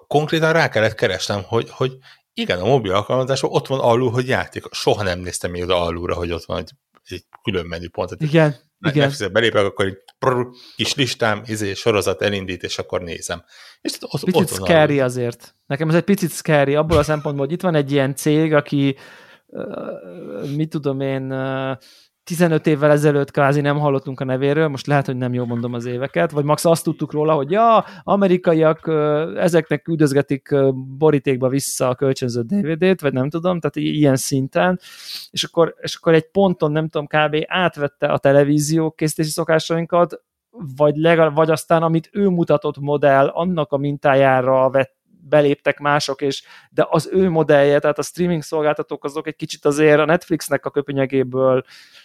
konkrétan rá kellett keresnem, hogy, hogy igen, a mobil alkalmazásban ott van alul, hogy játék. Soha nem néztem még oda alulra, hogy ott van egy, egy külön menüpont. Igen, igen. Netflixre belépek, akkor egy prr, kis listám, izé, sorozat elindít, és akkor nézem. És ott, picit ott scary van. azért. Nekem ez egy picit scary, abból a szempontból, hogy itt van egy ilyen cég, aki mit tudom én, 15 évvel ezelőtt kvázi nem hallottunk a nevéről, most lehet, hogy nem jól mondom az éveket, vagy max azt tudtuk róla, hogy ja, amerikaiak ezeknek küldözgetik borítékba vissza a kölcsönzött DVD-t, vagy nem tudom, tehát ilyen szinten, és akkor, és akkor egy ponton, nem tudom, kb. átvette a televízió készítési szokásainkat, vagy, legalább, vagy aztán, amit ő mutatott modell, annak a mintájára vett beléptek mások, és de az ő modellje, tehát a streaming szolgáltatók azok egy kicsit azért a Netflixnek a köpönyegéből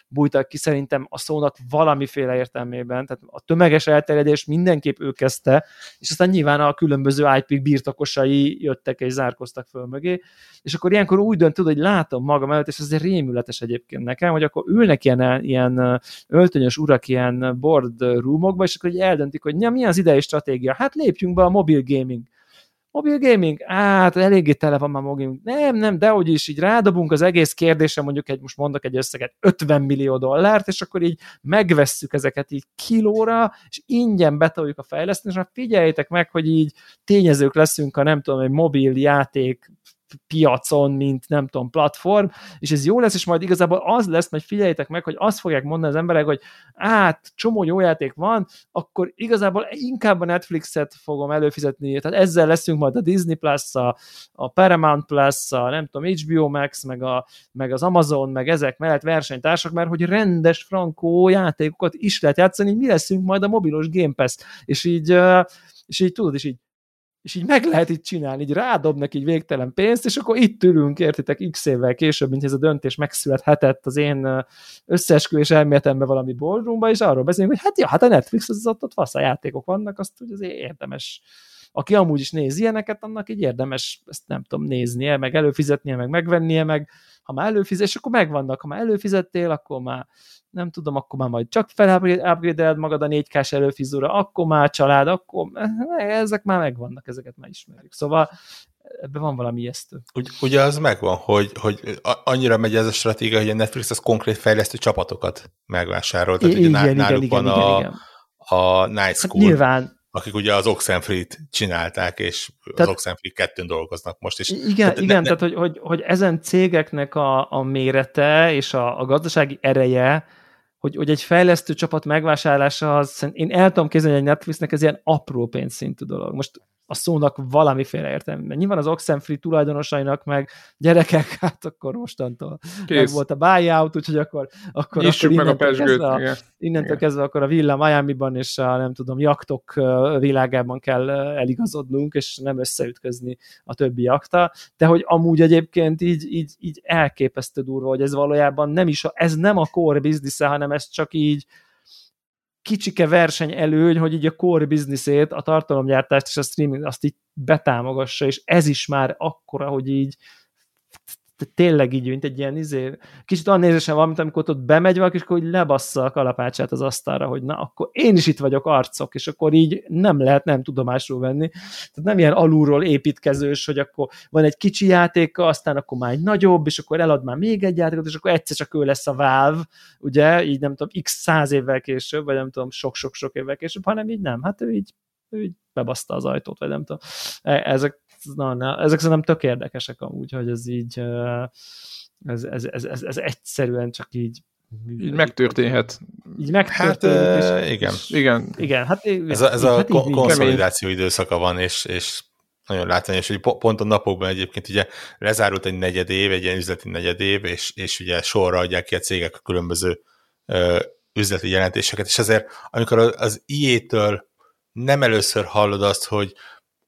bújtak ki szerintem a szónak valamiféle értelmében, tehát a tömeges elterjedés mindenképp ő kezdte, és aztán nyilván a különböző IP birtokosai jöttek és zárkoztak föl mögé, és akkor ilyenkor úgy dönt, hogy látom magam előtt, és ez rémületes egyébként nekem, hogy akkor ülnek ilyen, ilyen öltönyös urak ilyen board roomokba, és akkor eldöntik, hogy mi az idei stratégia. Hát lépjünk be a mobil gaming Mobil gaming? Hát eléggé tele van már mobil Nem, nem, de hogy is így rádobunk az egész kérdésre, mondjuk egy, most mondok egy összeget, 50 millió dollárt, és akkor így megvesszük ezeket így kilóra, és ingyen betoljuk a fejlesztést, és figyeljétek meg, hogy így tényezők leszünk a nem tudom, egy mobil játék piacon, mint nem tudom, platform, és ez jó lesz, és majd igazából az lesz, majd figyeljétek meg, hogy azt fogják mondani az emberek, hogy hát csomó jó játék van, akkor igazából inkább a Netflixet fogom előfizetni, tehát ezzel leszünk majd a Disney Plus, a, a Paramount Plus, a nem tudom, HBO Max, meg, a, meg az Amazon, meg ezek mellett versenytársak, mert hogy rendes frankó játékokat is lehet játszani, mi leszünk majd a mobilos Game Pass, és így és így tudod, és így és így meg lehet itt csinálni, így rádobnak így végtelen pénzt, és akkor itt ülünk, értitek, x évvel később, mint ez a döntés megszülethetett az én összeesküvés elméletemben valami boardroomba, és arról beszélünk, hogy hát ja, hát a Netflix az ott, ott fasz a játékok vannak, azt hogy azért érdemes aki amúgy is néz ilyeneket, annak így érdemes ezt nem tudom néznie, meg előfizetnie, meg megvennie, meg ha már előfizet, akkor megvannak, ha már előfizettél, akkor már nem tudom, akkor már majd csak felupgrade magad a 4K-s előfizúra, akkor már család, akkor ezek már megvannak, ezeket már ismerjük. Szóval ebben van valami ijesztő. Ugy, ugye az megvan, hogy, hogy annyira megy ez a stratégia, hogy a Netflix az konkrét fejlesztő csapatokat megvásárol. Tehát igen, ugye náluk igen, van igen, a, igen. a Night School. Hát nyilván, akik ugye az Oxenfree-t csinálták, és tehát, az Oxenfree kettőn dolgoznak most is. Igen, tehát, igen ne, tehát hogy, hogy, hogy ezen cégeknek a, a mérete és a, a gazdasági ereje, hogy, hogy egy fejlesztő csapat megvásárlása, az, én el tudom képzelni, hogy egy Netflixnek ez ilyen apró pénzszintű dolog. Most a szónak valamiféle értelme. Nyilván az Oxenfree tulajdonosainak meg gyerekek, (laughs) hát akkor mostantól Kész. meg volt a buyout, úgyhogy akkor, akkor, akkor meg a pesgőt. Kezdve, igen. Innentől igen. kezdve akkor a villa Miami-ban és a nem tudom, jaktok világában kell eligazodnunk, és nem összeütközni a többi jakta, de hogy amúgy egyébként így, így, így elképesztő durva, hogy ez valójában nem is, a, ez nem a core business hanem ez csak így kicsike verseny előny, hogy így a core businessét, a tartalomgyártást és a streaming azt így betámogassa, és ez is már akkora, hogy így tényleg így, mint egy ilyen izé, kicsit olyan nézésen van, mint amikor ott bemegy valaki, és akkor hogy lebassza a kalapácsát az asztalra, hogy na, akkor én is itt vagyok arcok, és akkor így nem lehet nem tudomásul venni. Tehát nem ilyen alulról építkezős, hogy akkor van egy kicsi játéka, aztán akkor már egy nagyobb, és akkor elad már még egy játékot, és akkor egyszer csak ő lesz a Valve, ugye, így nem tudom, x száz évvel később, vagy nem tudom, sok-sok-sok évvel később, hanem így nem, hát ő így, így bebaszta az ajtót, vagy nem tudom. E, ezek na, na, ezek szerintem tök érdekesek amúgy, hogy ez így ez, ez, ez, ez, ez egyszerűen csak így így megtörténhet. Így megtörténhet. Hát, és, igen. Igen. Igen, hát ez a, ez a hát kon- konszolidáció időszaka van, és, és nagyon látványos, hogy pont a napokban egyébként ugye lezárult egy negyed év, egy ilyen üzleti negyed év, és, és ugye sorra adják ki a cégek a különböző ö, üzleti jelentéseket, és ezért amikor az IE-től nem először hallod azt, hogy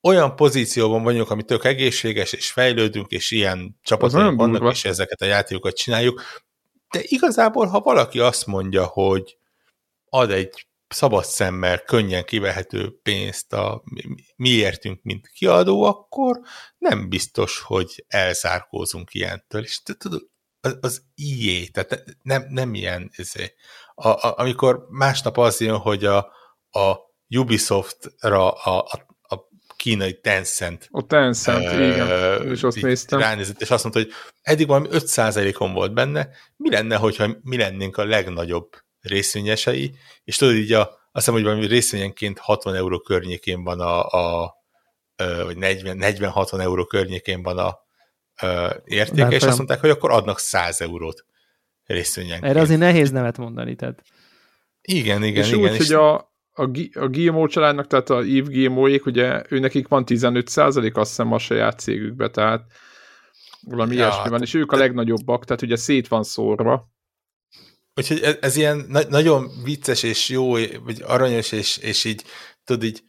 olyan pozícióban vagyunk, ami tök egészséges, és fejlődünk, és ilyen csapatok vannak, durva. és ezeket a játékokat csináljuk. De igazából, ha valaki azt mondja, hogy ad egy szabad szemmel könnyen kivehető pénzt a miértünk, mint kiadó, akkor nem biztos, hogy elzárkózunk ilyentől. És tudod, az, az ilyé, tehát nem, nem ilyen, ezé. A, a, amikor másnap az jön, hogy a, a Ubisoftra a, a kínai Tencent. A Tencent, uh, igen, és azt néztem. Ránézett, és azt mondta, hogy eddig valami 5%-on volt benne, mi lenne, hogyha mi lennénk a legnagyobb részvényesei, és tudod így a, azt hiszem, hogy valami részvényenként 60 euró környékén van a, a vagy 40-60 euró környékén van a, a értéke, és azt mondták, hogy akkor adnak 100 eurót részvényenként. Erre azért nehéz nevet mondani, tehát. Igen, igen, és igen. Úgy, és hogy a, a, a GMO családnak, tehát a EVE GMO-ék, ugye ő nekik van 15 százalék azt hiszem a saját cégükbe, tehát valami ja, ilyesmi van, hát és ők a legnagyobbak, tehát ugye szét van szórva. Úgyhogy ez, ez ilyen na nagyon vicces és jó, vagy aranyos, és, és így, tudod, így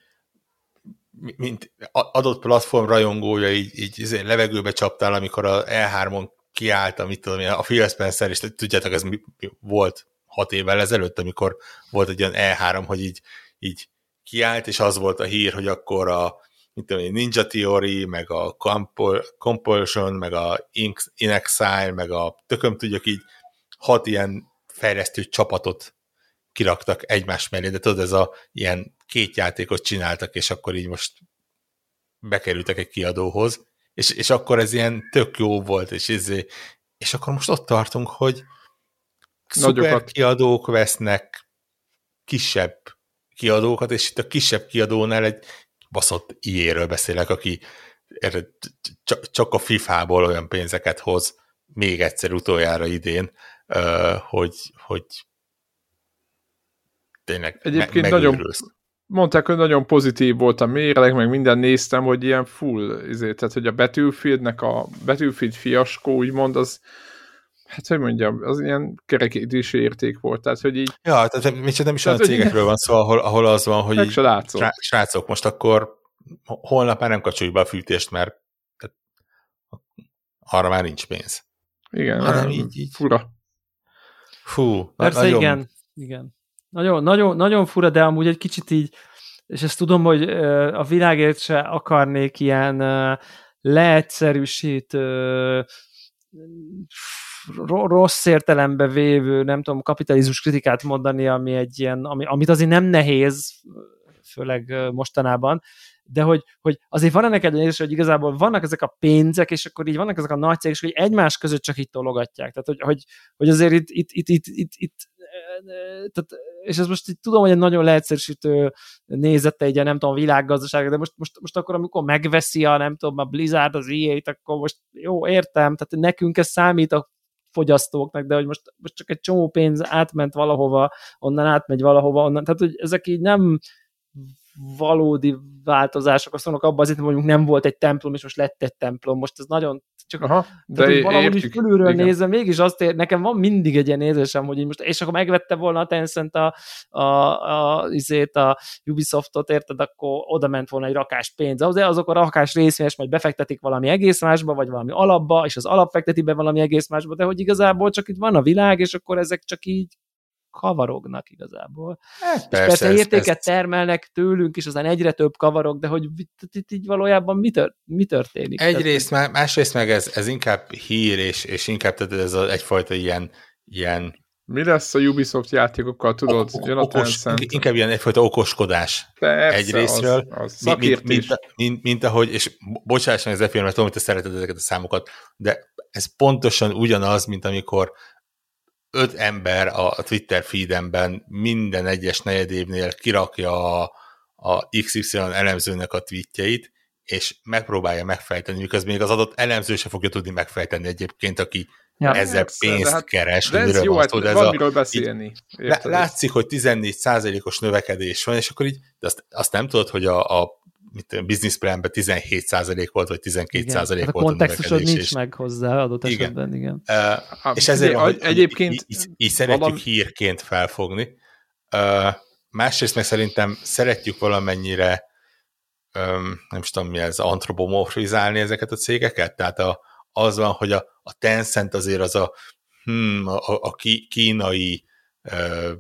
mint adott platform rajongója így, így így levegőbe csaptál, amikor a E3-on kiállt, amit tudom, a Phil Spencer, és tudjátok, ez mi, mi volt hat évvel ezelőtt, amikor volt egy olyan E3, hogy így, így kiállt, és az volt a hír, hogy akkor a mint tudom, Ninja Theory, meg a Compulsion, meg a In Exile, meg a tököm tudjuk így hat ilyen fejlesztő csapatot kiraktak egymás mellé, de tudod, ez a ilyen két játékot csináltak, és akkor így most bekerültek egy kiadóhoz, és, és akkor ez ilyen tök jó volt, és, ez, és akkor most ott tartunk, hogy szuper kiadók vesznek kisebb kiadókat, és itt a kisebb kiadónál egy baszott iéről beszélek, aki csak a FIFA-ból olyan pénzeket hoz még egyszer utoljára idén, hogy, hogy tényleg Egyébként me- nagyon, mondták, hogy nagyon pozitív volt a mérleg, meg minden néztem, hogy ilyen full, izé, tehát hogy a Battlefieldnek a Battlefield fiaskó, úgymond, az hát hogy mondjam, az ilyen kerekítési érték volt, tehát hogy így... Ja, tehát még nem is olyan cégekről van szó, ahol, ahol az van, hogy így, srácok, most akkor holnap már nem kapcsoljuk be a fűtést, mert tehát, arra már nincs pénz. Igen, hanem így, így. fura. Fú, Persze, nagyon... igen, igen. Nagyon, nagyon, nagyon fura, de amúgy egy kicsit így, és ezt tudom, hogy a világért se akarnék ilyen leegyszerűsítő rossz értelembe vévő, nem tudom, kapitalizmus kritikát mondani, ami egy ilyen, ami, amit azért nem nehéz, főleg mostanában, de hogy, hogy azért van ennek egy hogy igazából vannak ezek a pénzek, és akkor így vannak ezek a nagy cégek, hogy egymás között csak itt tologatják. Tehát, hogy, hogy, hogy azért itt, itt, itt, itt, itt, itt tehát, és ez most így tudom, hogy egy nagyon leegyszerűsítő nézete egy nem tudom, a világgazdaság, de most, most, most akkor, amikor megveszi a, nem tudom, a Blizzard az EA-t, akkor most jó, értem, tehát nekünk ez számít a fogyasztóknak, de hogy most, most csak egy csomó pénz átment valahova, onnan átmegy valahova, onnan, tehát hogy ezek így nem valódi változások, azt mondok abban azért, hogy mondjuk nem volt egy templom, és most lett egy templom. Most ez nagyon csak Aha, de tehát, valahogy értjük. fölülről Igen. nézve, mégis azt ér, nekem van mindig egy ilyen érzésem, hogy most, és akkor megvette volna a Tencent a, a, a, izét, a Ubisoftot, érted, akkor oda ment volna egy rakás pénz. Az, azok a rakás részvényes majd befektetik valami egész másba, vagy valami alapba, és az alap fekteti be valami egész másba, de hogy igazából csak itt van a világ, és akkor ezek csak így kavarognak igazából. Hát, persze, persze ez, értéket ez... termelnek tőlünk is, aztán egyre több kavarok, de hogy itt így valójában mi, tör, mi történik? Egyrészt, tehát, másrészt meg ez, ez inkább hír, és, és inkább tehát ez az egyfajta ilyen, ilyen mi lesz a Ubisoft játékokkal, tudod? O- okos, inkább ilyen egyfajta okoskodás Persze, egyrésztről, az, az mint, mint, mint, mint, ahogy, és bocsáss meg ez a film, mert tudom, hogy te szereted ezeket a számokat, de ez pontosan ugyanaz, mint amikor öt ember a Twitter feedemben minden egyes negyedévnél kirakja a, a XY elemzőnek a tweetjeit, és megpróbálja megfejteni, miközben még az adott elemző se fogja tudni megfejteni egyébként, aki ja, ezzel persze, pénzt hát, keres. De ez jó, hát van, ez miről beszélni. Így, látszik, hogy 14%-os növekedés van, és akkor így, de azt, azt nem tudod, hogy a, a mit, business planben 17% volt, vagy 12% igen, hát volt a kontextusod nincs és... meg hozzá adott igen. esetben, igen. Uh, és ezért van, hogy egyébként így, így, így szeretjük valami... hírként felfogni. Uh, másrészt meg szerintem szeretjük valamennyire um, nem is tudom mi ez, antropomorfizálni ezeket a cégeket, tehát a, az van, hogy a, a Tencent azért az a, hmm, a, a kínai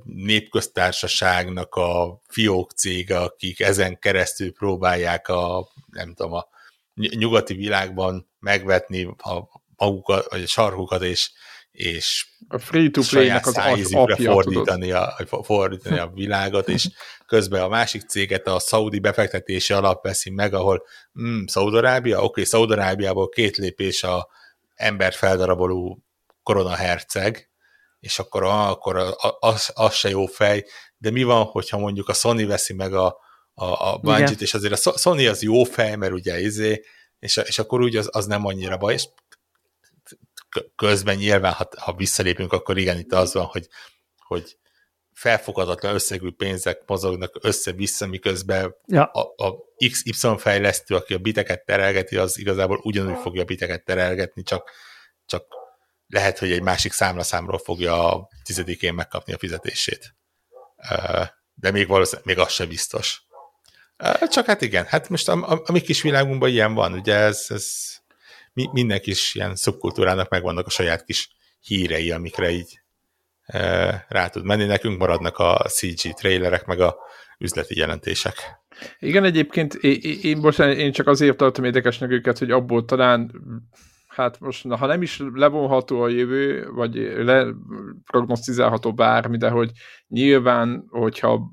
népköztársaságnak a fiók cége, akik ezen keresztül próbálják a, nem tudom, a nyugati világban megvetni a magukat, vagy a sarkukat, és, és a free-to-play-nek az apja, fordítani a, fordítani a világot, és közben a másik céget a szaudi befektetési alap veszi meg, ahol mm, Szaudarábia, oké, okay, Szaudarábiából két lépés a ember feldaraboló koronaherceg, és akkor, ah, akkor az, az se jó fej, de mi van, hogyha mondjuk a Sony veszi meg a, a, a Bungie-t, és azért a Sony az jó fej, mert ugye izé, és, és akkor úgy az, az nem annyira baj, és közben nyilván, ha, ha visszalépünk, akkor igen, itt az van, hogy, hogy felfogadatlan összegű pénzek mozognak össze-vissza, miközben ja. a, a XY fejlesztő, aki a biteket terelgeti, az igazából ugyanúgy fogja a biteket terelgetni, csak, csak lehet, hogy egy másik számlaszámról fogja a tizedikén megkapni a fizetését. De még valószínűleg még az sem biztos. Csak hát igen, hát most a, a, a mi kis világunkban ilyen van, ugye ez, ez mi, minden kis ilyen szubkultúrának megvannak a saját kis hírei, amikre így e, rá tud menni. Nekünk maradnak a CG trailerek, meg a üzleti jelentések. Igen, egyébként én, én, most én csak azért tartom érdekesnek őket, hogy abból talán hát most, ha nem is levonható a jövő, vagy leprognosztizálható bármi, de hogy nyilván, hogyha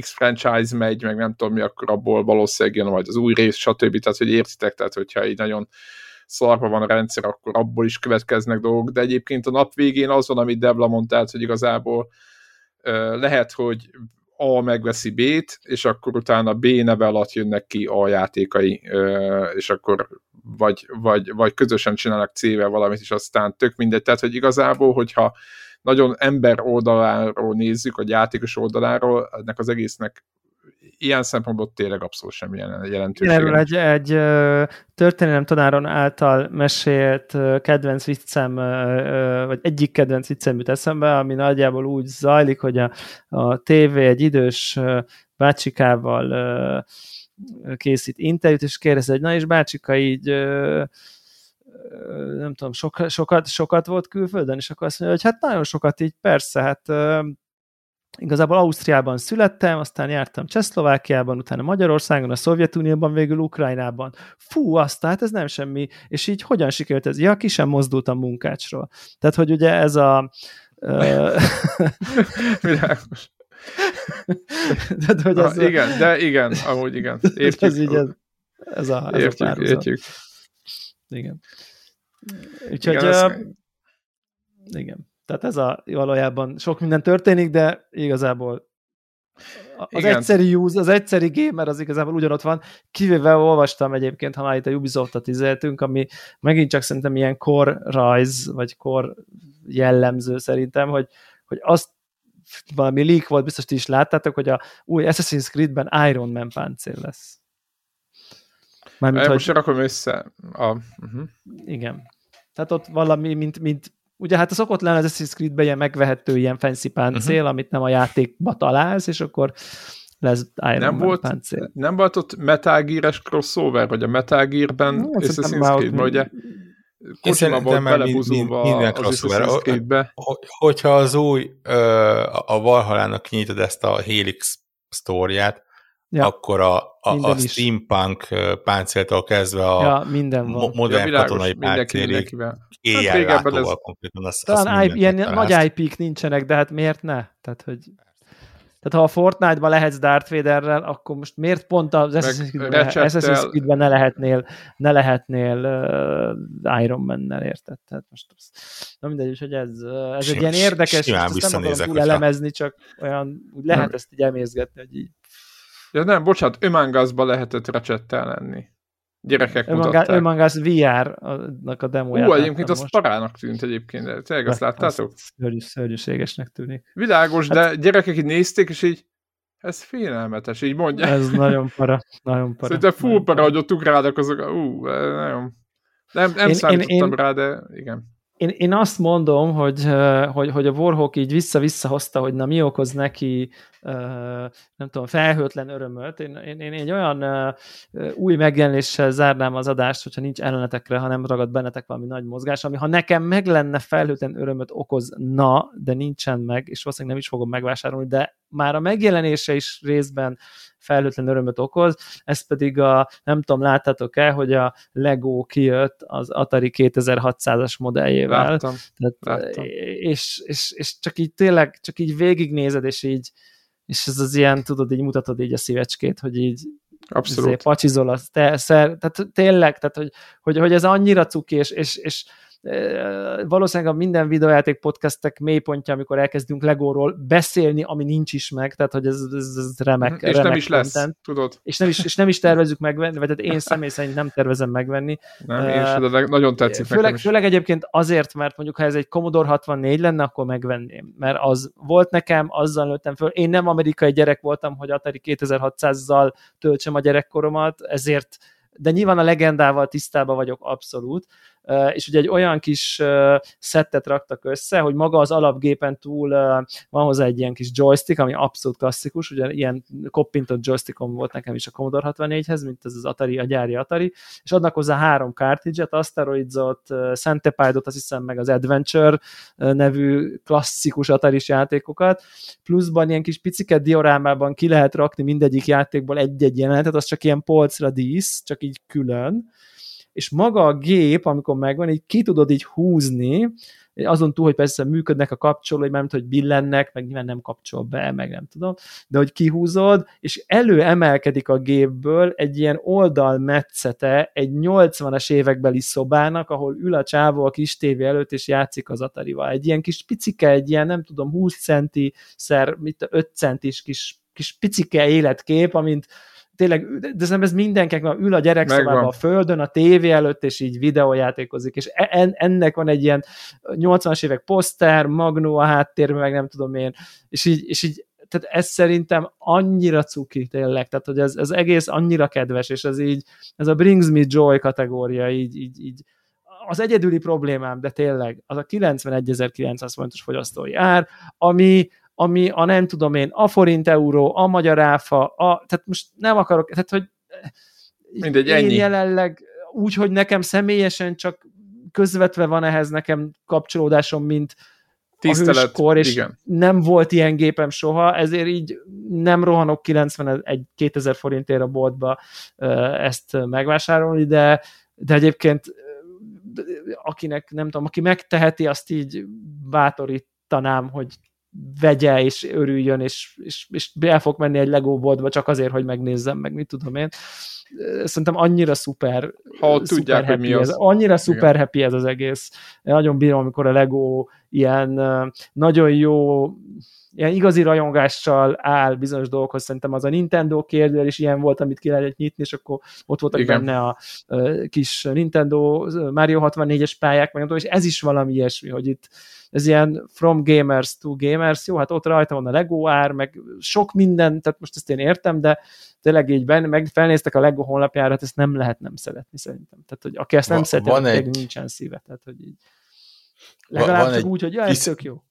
X franchise megy, meg nem tudom mi, akkor abból valószínűleg jön majd az új rész, stb. Tehát, hogy értitek, tehát hogyha így nagyon szarva van a rendszer, akkor abból is következnek dolgok, de egyébként a nap végén az van, amit Debla mondta, hogy igazából lehet, hogy a megveszi B-t, és akkor utána B neve alatt jönnek ki a játékai, és akkor vagy, vagy, vagy közösen csinálnak C-vel valamit, és aztán tök mindegy. Tehát, hogy igazából, hogyha nagyon ember oldaláról nézzük, a játékos oldaláról, ennek az egésznek ilyen szempontból tényleg abszolút semmilyen jelentősége. Erről egy, egy történelem tanáron által mesélt kedvenc viccem, vagy egyik kedvenc viccem jut eszembe, ami nagyjából úgy zajlik, hogy a, a tévé egy idős bácsikával készít interjút, és kérdezi, hogy na és bácsika így nem tudom, sokat, sokat, sokat volt külföldön, és akkor azt mondja, hogy hát nagyon sokat így, persze, hát igazából Ausztriában születtem, aztán jártam Csehszlovákiában, utána Magyarországon, a Szovjetunióban, végül Ukrajnában. Fú, azt, hát ez nem semmi. És így hogyan sikerült ez? Ja, ki sem mozdult a munkácsról. Tehát, hogy ugye ez a... (laughs) Világos. (laughs) Tehát, hogy ez ha, igen, de igen, amúgy igen. (laughs) Értjük. Ez, így ez, ez a, ez értjük, a értjük. Igen. Úgyhogy, igen, uh, igen. Tehát ez a valójában sok minden történik, de igazából az Igen. egyszeri use, az egyszeri gamer az igazából ugyanott van, kivéve olvastam egyébként, ha már itt a Ubisoft-ot izéltünk, ami megint csak szerintem ilyen core rise, vagy core jellemző szerintem, hogy, hogy azt valami leak volt, biztos ti is láttátok, hogy a új Assassin's Creed-ben Iron Man páncél lesz. Mármint, Most hogy... rakom össze. A... Uh-huh. Igen. Tehát ott valami, mint, mint ugye hát a szokott lenni az Assassin's Creed-ben ilyen megvehető ilyen fancy páncél, uh-huh. amit nem a játékba találsz, és akkor lesz Iron nem Man volt, páncél. Nem volt ott Metal Gear-es crossover, vagy a Metal Gear-ben no, Assassin's Creed-ben, ugye Kojima volt belebuzulva minden az Assassin's Creed-be. Hogyha az új, a Valhalának kinyitod ezt a Helix sztóriát, ja. akkor a, a, a steampunk páncéltól kezdve a ja, minden van. modern ja, világos, katonai páncélig éjjel hát látóval konkrétan. Az, talán IP, ilyen nagy IP-k nincsenek, de hát miért ne? Tehát, hogy tehát ha a Fortnite-ban lehetsz Darth Vaderrel, akkor most miért pont az Assassin's Creed-ben ne lehetnél, ne lehetnél uh, Iron Man-nel, érted? Tehát most az, na mindegy, hogy ez, ez egy ilyen érdekes, Simán ezt nem akarom túl elemezni, csak olyan, úgy lehet ezt így emészgetni, hogy így Ja nem, bocsánat, Ömangazba lehetett recsettel lenni. Gyerekek Ömanga, mutatták. Ömangaz VR-nak a demóját. Ú, egyébként az most. parának tűnt egyébként, de tényleg azt láttátok? Szörnyű, szörnyűségesnek tűnik. Világos, hát, de gyerekek így nézték, és így ez félelmetes, így mondja. Ez nagyon para, nagyon para. Szerintem full para, hogy ott ugrálnak azok, ú, nagyon... Nem, nem én, számítottam én, rá, de igen én, én azt mondom, hogy, hogy, hogy a Warhawk így vissza-vissza hozta, hogy na mi okoz neki, nem tudom, felhőtlen örömöt. Én, én, én egy olyan új megjelenéssel zárnám az adást, hogyha nincs ellenetekre, ha nem ragad bennetek valami nagy mozgás, ami ha nekem meg lenne felhőtlen örömöt okozna, de nincsen meg, és valószínűleg nem is fogom megvásárolni, de már a megjelenése is részben felhőtlen örömöt okoz, ez pedig a, nem tudom, láttátok-e, hogy a Lego kijött az Atari 2600-as modelljével. Láttam, Tehát, láttam. És, és, és, csak így tényleg, csak így végignézed, és így és ez az ilyen, tudod, így mutatod így a szívecskét, hogy így Abszolút. Izé, pacsizol, az te, szer, tehát tényleg, tehát hogy, hogy, hogy ez annyira cuki, és, és, és valószínűleg a minden videójáték podcastek mélypontja, amikor elkezdünk Legóról beszélni, ami nincs is meg, tehát hogy ez, ez, ez remek. És remek nem is content. lesz, tudod. És nem is, és nem is tervezünk megvenni, vagy tehát én személy szerint nem tervezem megvenni. Nem, én sem, de nagyon tetszik főleg, nekem is. Főleg egyébként azért, mert mondjuk ha ez egy Commodore 64 lenne, akkor megvenném, mert az volt nekem, azzal nőttem föl. Én nem amerikai gyerek voltam, hogy Atari 2600-zal töltsem a gyerekkoromat, ezért de nyilván a legendával tisztában vagyok abszolút, és ugye egy olyan kis szettet raktak össze, hogy maga az alapgépen túl van hozzá egy ilyen kis joystick, ami abszolút klasszikus, ugye ilyen koppintott joystickon volt nekem is a Commodore 64-hez, mint ez az Atari, a gyári Atari, és adnak hozzá három cartridge-et, Asteroids-ot, Centipede-ot, azt hiszem meg az Adventure nevű klasszikus atari játékokat, pluszban ilyen kis picike diorámában ki lehet rakni mindegyik játékból egy-egy jelenetet, az csak ilyen polcra dísz, csak így külön, és maga a gép, amikor megvan, így ki tudod így húzni, azon túl, hogy persze működnek a kapcsolói, mert hogy billennek, meg nyilván nem kapcsol be, meg nem tudom, de hogy kihúzod, és előemelkedik a gépből egy ilyen oldalmetszete egy 80-as évekbeli szobának, ahol ül a csávó a kis tévé előtt, és játszik az Atarival. Egy ilyen kis picike, egy ilyen nem tudom, 20 centi szer, mit 5 centis kis, kis picike életkép, amint tényleg, de szerintem ez mindenkinek ül a gyerekszobában a földön, a tévé előtt, és így videójátékozik, és en, ennek van egy ilyen 80-as évek poszter, magnó a háttérben, meg nem tudom én, és így, és így tehát ez szerintem annyira cuki tényleg, tehát hogy ez, ez egész annyira kedves, és ez így, ez a brings me joy kategória, így, így, így. Az egyedüli problémám, de tényleg, az a 91.900 fontos fogyasztói ár, ami ami a nem tudom én, a forint euró, a magyar áfa, a, tehát most nem akarok, tehát hogy Mindegy, én ennyi. jelenleg úgy, hogy nekem személyesen csak közvetve van ehhez nekem kapcsolódásom, mint Tisztelet, a hőskor, és igen. nem volt ilyen gépem soha, ezért így nem rohanok 91 2000 forintért a boltba ezt megvásárolni, de, de egyébként akinek nem tudom, aki megteheti, azt így bátorítanám, hogy vegye és örüljön, és, és, és el fog menni egy Lego boltba csak azért, hogy megnézzem, meg mit tudom én. Szerintem annyira szuper, ha szuper tudják, happy hogy mi az. Ez, annyira szuper happy ez az egész. Én nagyon bírom, amikor a Lego ilyen nagyon jó ilyen igazi rajongással áll bizonyos dolgokhoz, szerintem az a Nintendo kérdő is ilyen volt, amit ki lehetett nyitni, és akkor ott voltak Igen. benne a kis Nintendo Mario 64-es pályák, meg és ez is valami ilyesmi, hogy itt ez ilyen from gamers to gamers, jó, hát ott rajta van a Lego ár, meg sok minden, tehát most ezt én értem, de tényleg így benne, meg felnéztek a Lego honlapjára, hát ezt nem lehet nem szeretni szerintem. Tehát, hogy aki ezt nem Va, szereti, van egy... nincsen szíve. Tehát, hogy így. Legalább van csak egy úgy, hogy ja, ez visz... tök jó.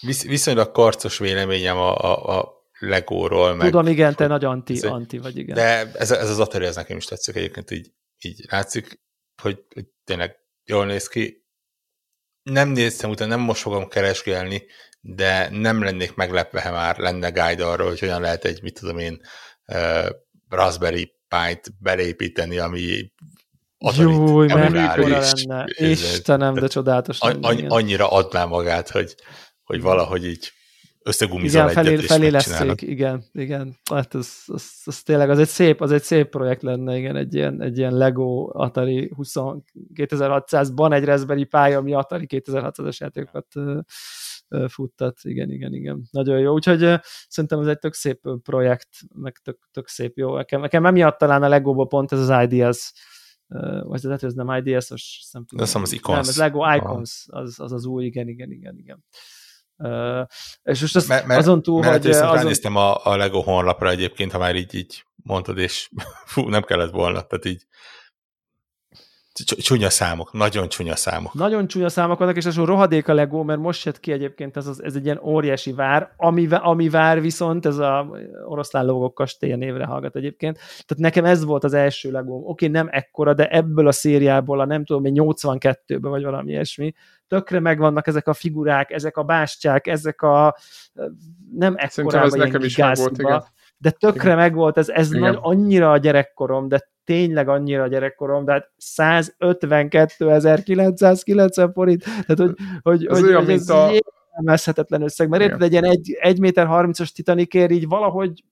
Visz, viszonylag karcos véleményem a, a, a Legóról. Meg, Tudom, igen, te nagy anti, ez, anti vagy, igen. De ez, ez az Atari, ez nekem is tetszik egyébként, így, így látszik, hogy, hogy tényleg jól néz ki. Nem néztem utána, nem most fogom keresgélni, de nem lennék meglepve, ha már lenne guide arról, hogy hogyan lehet egy, mit tudom én, uh, Raspberry Pi-t belépíteni, ami Júj, mekkora lenne. Istenem, de csodálatos lenne. An, annyira adná magát, hogy, hogy valahogy így összegumizol igen, felé, felé leszék, igen, igen. Hát az, az, az, tényleg, az egy szép, az egy szép projekt lenne, igen, egy ilyen, egy ilyen Lego Atari 20, 2600-ban egy Raspberry Pi, ami Atari 2600-as játékokat futtat, igen, igen, igen. Nagyon jó, úgyhogy szerintem ez egy tök szép projekt, meg tök, tök szép jó. Nekem, nekem emiatt talán a Legóban pont ez az Ideas vagy lehet, hogy ez nem IDS, most nem tudom. Ez az Icons. Nem, ez Lego Icons, az, az az új, igen, igen, igen, igen. Uh, és most azt mert, azon túl, mert hogy... Azon... Ránéztem a, a Lego honlapra egyébként, ha már így, így mondtad, és (laughs) fú, nem kellett volna, tehát így Csúnya számok, nagyon csúnya számok. Nagyon csúnya számok vannak, és ez a rohadék a Lego, mert most jött ki egyébként ez, az, ez egy ilyen óriási vár, ami, ami vár viszont ez a oroszlán logok kastélya névre hallgat egyébként. Tehát nekem ez volt az első Lego. Oké, nem ekkora, de ebből a szériából, a nem tudom, 82-ben vagy valami ilyesmi, tökre megvannak ezek a figurák, ezek a bástyák, ezek a nem ekkora, ez nekem is volt, igen de tökre Igen. megvolt, ez, ez nagy, annyira a gyerekkorom, de tényleg annyira a gyerekkorom, de hát 152.990 forint, tehát hogy, hogy, ez hogy, olyan, hogy ez a... értelmezhetetlen összeg, mert érted, egy ilyen 1 méter 30-as Titanicért így valahogy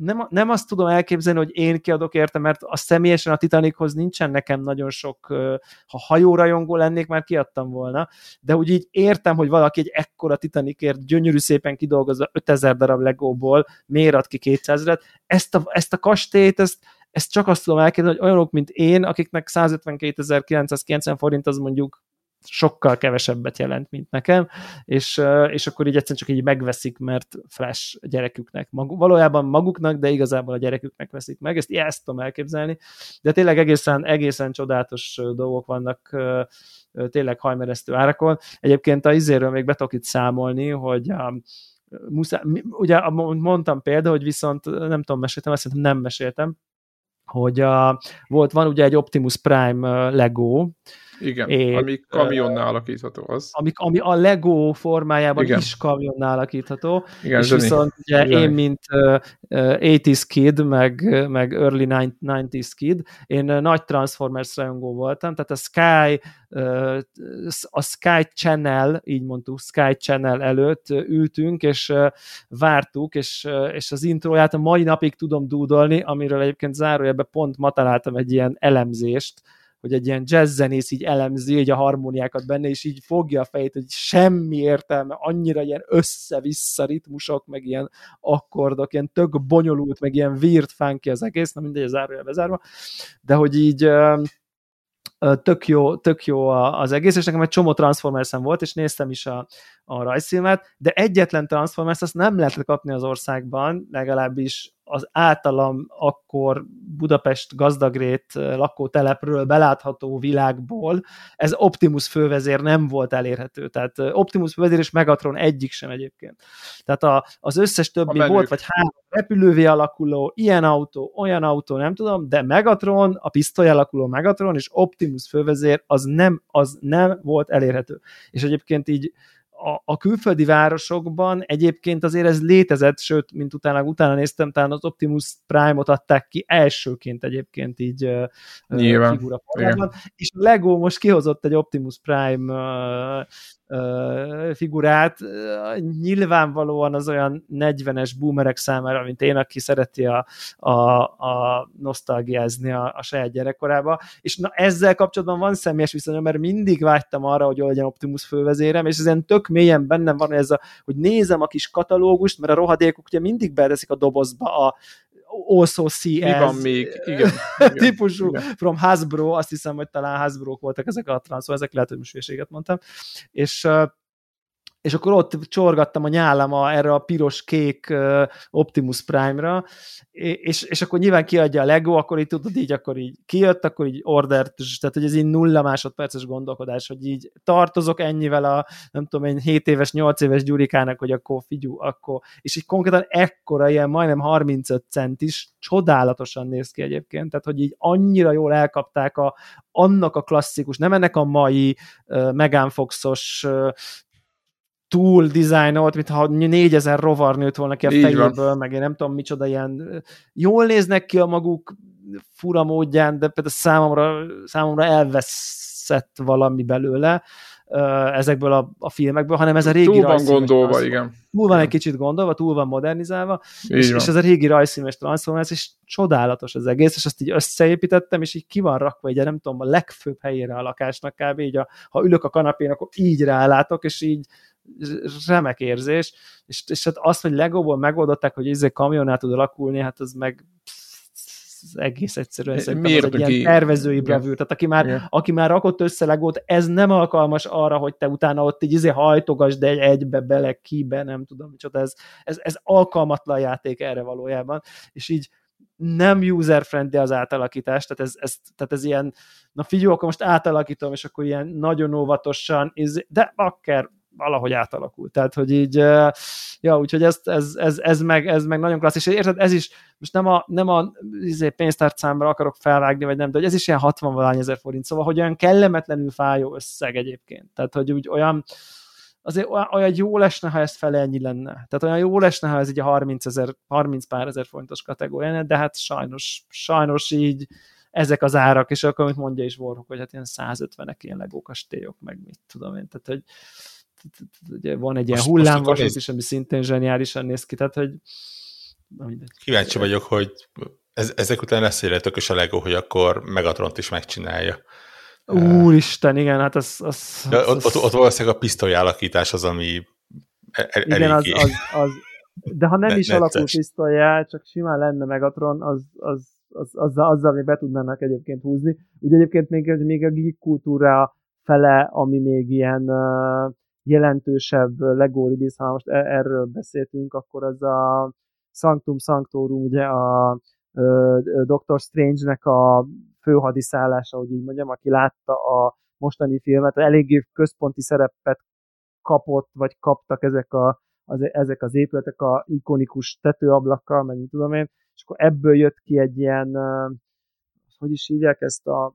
nem, nem azt tudom elképzelni, hogy én kiadok érte, mert a személyesen a Titanichoz nincsen nekem nagyon sok, ha hajórajongó lennék, már kiadtam volna, de úgy így értem, hogy valaki egy ekkora Titanicért gyönyörű szépen kidolgozza 5000 darab legóból, miért ad ki 200-et, ezt a, ezt a kastélyt, ezt, ezt csak azt tudom elképzelni, hogy olyanok, mint én, akiknek 152.990 forint az mondjuk sokkal kevesebbet jelent, mint nekem, és, és akkor így egyszerűen csak így megveszik, mert flash gyereküknek, mag, valójában maguknak, de igazából a gyereküknek veszik meg, ezt, ezt tudom elképzelni, de tényleg egészen, egészen csodálatos dolgok vannak tényleg hajmeresztő árakon. Egyébként a izéről még be tudok itt számolni, hogy a, muszá, ugye mondtam példa, hogy viszont nem tudom, meséltem, azt nem meséltem, hogy a, volt, van ugye egy Optimus Prime Lego, igen, é, ami kamionná alakítható az. Ami, ami a Lego formájában Igen. is kamionná alakítható. Igen, és zseni. viszont ugye zseni. én, mint uh, 80s kid, meg, meg early 90s kid, én nagy Transformers rajongó voltam, tehát a Sky uh, a Sky Channel, így mondtuk, Sky Channel előtt ültünk, és uh, vártuk, és, uh, és az intróját a mai napig tudom dúdolni, amiről egyébként zárójelben pont ma találtam egy ilyen elemzést, hogy egy ilyen jazz zenész így elemzi így a harmóniákat benne, és így fogja a fejét, hogy semmi értelme, annyira ilyen össze-vissza ritmusok, meg ilyen akkordok, ilyen tök bonyolult, meg ilyen weird funky az egész, na mindegy, zárója bezárva, de hogy így tök jó, tök jó az egész, és nekem egy csomó transformers volt, és néztem is a, a rajzfilmet, de egyetlen Transformers azt nem lehetett kapni az országban, legalábbis az általam akkor Budapest gazdagrét lakótelepről belátható világból ez Optimus fővezér nem volt elérhető. Tehát Optimus fővezér és Megatron egyik sem egyébként. Tehát a, az összes többi volt, vagy három repülővé alakuló, ilyen autó, olyan autó, nem tudom, de Megatron, a pisztoly alakuló Megatron és Optimus fővezér az nem, az nem volt elérhető. És egyébként így a, a külföldi városokban egyébként azért ez létezett, sőt, mint utána, utána néztem, talán az Optimus Prime-ot adták ki elsőként egyébként így Nyilván. figura formában, és a Lego most kihozott egy Optimus Prime figurát. Nyilvánvalóan az olyan 40-es boomerek számára, mint én, aki szereti a, a, a nosztalgiázni a, a saját gyerekkorába. És na, ezzel kapcsolatban van személyes viszonyom, mert mindig vágytam arra, hogy legyen Optimus fővezérem, és ezen tök mélyen bennem van ez a, hogy nézem a kis katalógust, mert a rohadékok ugye mindig beteszik a dobozba a also see Mi van még? Igen, (laughs) igen, típusú igen. from Hasbro, azt hiszem, hogy talán Hasbro voltak ezek a transzó, ezek lehet, hogy most mondtam, és és akkor ott csorgattam a nyálam a, erre a piros-kék Optimus Prime-ra, és, és akkor nyilván kiadja a Lego, akkor így tudod, így akkor így kijött, akkor így ordert, tehát hogy ez így nulla másodperces gondolkodás, hogy így tartozok ennyivel a, nem tudom én, 7 éves, 8 éves gyurikának, hogy akkor figyú, akkor, és így konkrétan ekkora, ilyen majdnem 35 centis, csodálatosan néz ki egyébként, tehát hogy így annyira jól elkapták a, annak a klasszikus, nem ennek a mai uh, Megan Foxos uh, túl dizájnolt, mintha 4000 rovar nőtt volna ki a Így fejéből, van. meg én nem tudom micsoda ilyen, jól néznek ki a maguk fura módján, de például számomra, számomra elveszett valami belőle ezekből a, a filmekből, hanem ez a régi Túl van gondolva, az, igen. Túl van egy kicsit gondolva, túl van modernizálva, és, és ez a régi rajzfilmes transformáció, és csodálatos az egész, és azt így összeépítettem, és így ki van rakva, egy nem tudom, a legfőbb helyére a lakásnak kb. Így a, ha ülök a kanapén, akkor így rálátok, és így remek érzés, és, és hát azt, hogy Legóból megoldották, hogy ezzel kamionát tud alakulni, hát az meg ez egész egyszerűen szerintem az egy ilyen tervezői bravűr, tehát aki már, yeah. aki már rakott össze legót, ez nem alkalmas arra, hogy te utána ott így izé hajtogasd egy egybe, bele, kibe, nem tudom micsoda, ez, ez, ez alkalmatlan játék erre valójában, és így nem user-friendly az átalakítás, tehát ez, ez, tehát ez ilyen, na figyelj, akkor most átalakítom, és akkor ilyen nagyon óvatosan, de akár valahogy átalakult. Tehát, hogy így, ja, úgyhogy ez, ez, ez, ez, meg, ez meg nagyon klassz, és érted, ez is, most nem a, nem a izé, pénztárcámra akarok felvágni, vagy nem, de hogy ez is ilyen 60 valány ezer forint, szóval, hogy olyan kellemetlenül fájó összeg egyébként. Tehát, hogy úgy olyan, azért olyan jó lesne, ha ez fele ennyi lenne. Tehát olyan jó lesne, ha ez így a 30, ezer, 30 pár ezer forintos kategória de hát sajnos, sajnos így ezek az árak, és akkor, amit mondja is Warhawk, hogy hát ilyen 150-ek ilyen legókastélyok, meg mit tudom én, tehát hogy ugye van egy ilyen hullámvasút is, ami szintén zseniálisan néz ki, tehát hogy Kíváncsi vagyok, hogy ez, ezek után lesz egy tökös a Lego, hogy akkor Megatront is megcsinálja. Úristen, igen, hát az... az, az, az ott, ott, valószínűleg a pisztoly alakítás az, ami el, e- igen, az, az, az, de ha nem ne, is alakul pisztolyá, csak simán lenne Megatron, az, az, az, azzal, azzal még be tudnának egyébként húzni. Ugye egyébként még, még a geek kultúra fele, ami még ilyen uh, jelentősebb Lego release, ha most e- erről beszéltünk, akkor az a Sanctum Sanctorum, ugye a Doctor Strange-nek a főhadiszállása, hogy így mondjam, aki látta a mostani filmet, eléggé központi szerepet kapott, vagy kaptak ezek, a, az, ezek az épületek a ikonikus tetőablakkal, meg mit tudom én, és akkor ebből jött ki egy ilyen, hogy is hívják ezt a,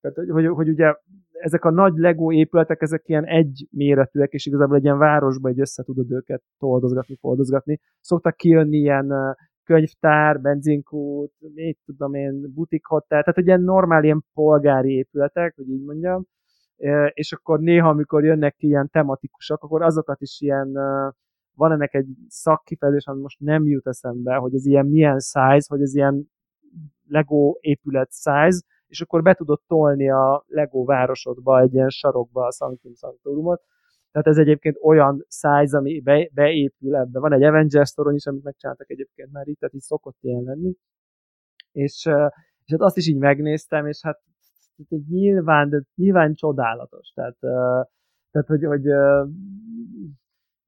tehát, hogy, hogy, ugye ezek a nagy Lego épületek, ezek ilyen egy méretűek, és igazából egy ilyen városba egy össze tudod őket toldozgatni, foldozgatni. Szoktak kijönni ilyen könyvtár, benzinkút, mit tudom én, butikhotel, tehát egy ilyen normál, ilyen polgári épületek, hogy így mondjam, és akkor néha, amikor jönnek ki ilyen tematikusak, akkor azokat is ilyen, van ennek egy szakkifejezés, ami most nem jut eszembe, hogy ez ilyen milyen size, hogy ez ilyen Lego épület size, és akkor be tudod tolni a Lego városodba egy ilyen sarokba a Sanctum Sanctorumot. Tehát ez egyébként olyan size, ami be, beépül ebbe. Van egy Avengers torony is, amit megcsináltak egyébként már itt, tehát így szokott ilyen lenni. És, és hát azt is így megnéztem, és hát nyilván, de nyilván csodálatos. Tehát, tehát hogy, hogy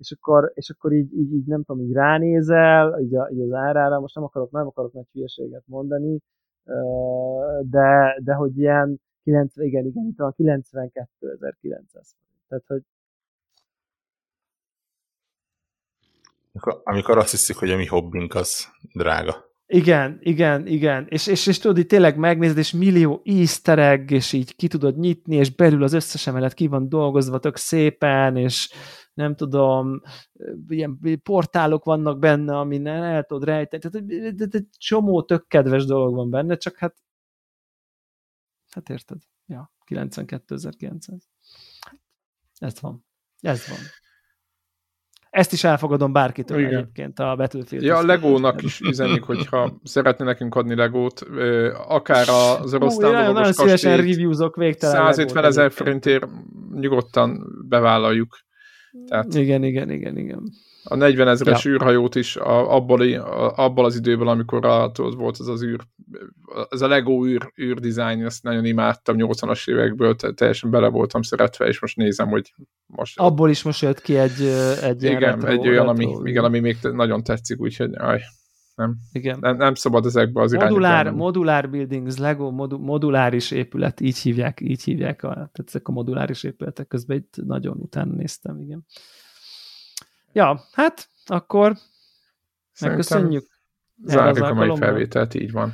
és akkor, és akkor így, így, így, nem tudom, így ránézel, így, a, így az árára, most nem akarok, nem akarok nagy hülyeséget mondani, de, de hogy ilyen 90, igen, igen, itt van 92.900 Tehát, hogy amikor azt hiszik, hogy a mi hobbink az drága. Igen, igen, igen. És, és, és tudod, így tényleg megnézed, és millió easter egg, és így ki tudod nyitni, és belül az összes emelet ki van dolgozva tök szépen, és nem tudom, ilyen portálok vannak benne, amin el tudod rejteni. Tehát egy csomó tök kedves dolog van benne, csak hát hát érted. Ja, 92.900. Ez van. Ez van. Ezt is elfogadom bárkitől Igen. egyébként a Battlefield. Ja, a Legónak is üzenik, hogyha szeretne nekünk adni Legót, akár az nagyon szívesen reviewzok végtelen 150 ezer forintért nyugodtan bevállaljuk. Tehát... Igen, igen, igen, igen. a 40 ezeres ja. űrhajót is a, abból, a, abból az időből, amikor a, volt az az űr, ez a Lego űr, űr design, ezt nagyon imádtam 80-as évekből, teljesen bele voltam szeretve, és most nézem, hogy most... Abból is most jött ki egy, egy Igen, retro, egy olyan, retro, ami, igen, ami még nagyon tetszik, úgyhogy aj, nem, igen. Nem, nem szabad ezekbe az modulár. Modulár buildings, Lego modu, moduláris épület, így hívják, így hívják, a, tehát ezek a moduláris épületek közben itt nagyon utána néztem, igen. Ja, hát akkor megköszönjük. Zárjuk a mai felvételt, így van.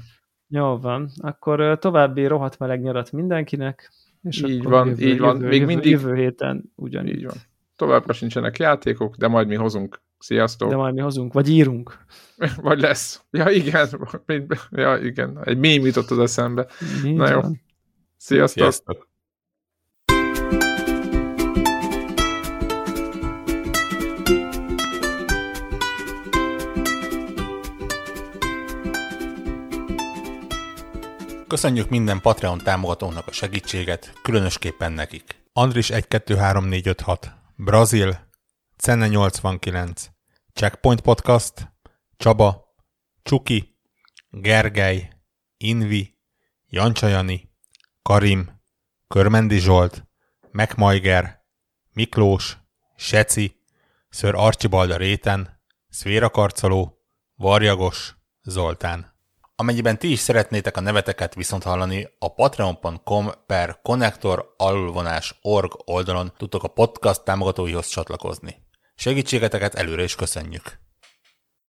Jó van, akkor további rohadt meleg nyarat mindenkinek. És így van, jövő, így van. Jövő, Még jövő, mindig... Jövő héten ugyanígy. Így van. Továbbra sincsenek játékok, de majd mi hozunk. Sziasztok! De majd mi hozunk, vagy írunk. (laughs) vagy lesz. Ja, igen. (laughs) Ja, igen. Egy mém jutott az eszembe. Így Na jó. Sziasztok! Sziasztok. Köszönjük minden Patreon támogatónak a segítséget, különösképpen nekik. Andris 123456, Brazil, Cenne 89, Checkpoint Podcast, Csaba, Csuki, Gergely, Invi, Jancsajani, Karim, Körmendi Zsolt, Megmajger, Miklós, Seci, Ször Archibalda Réten, Szvéra Karcoló, Varjagos, Zoltán. Amennyiben ti is szeretnétek a neveteket viszont hallani, a patreon.com per connector org oldalon tudtok a podcast támogatóihoz csatlakozni. Segítségeteket előre is köszönjük!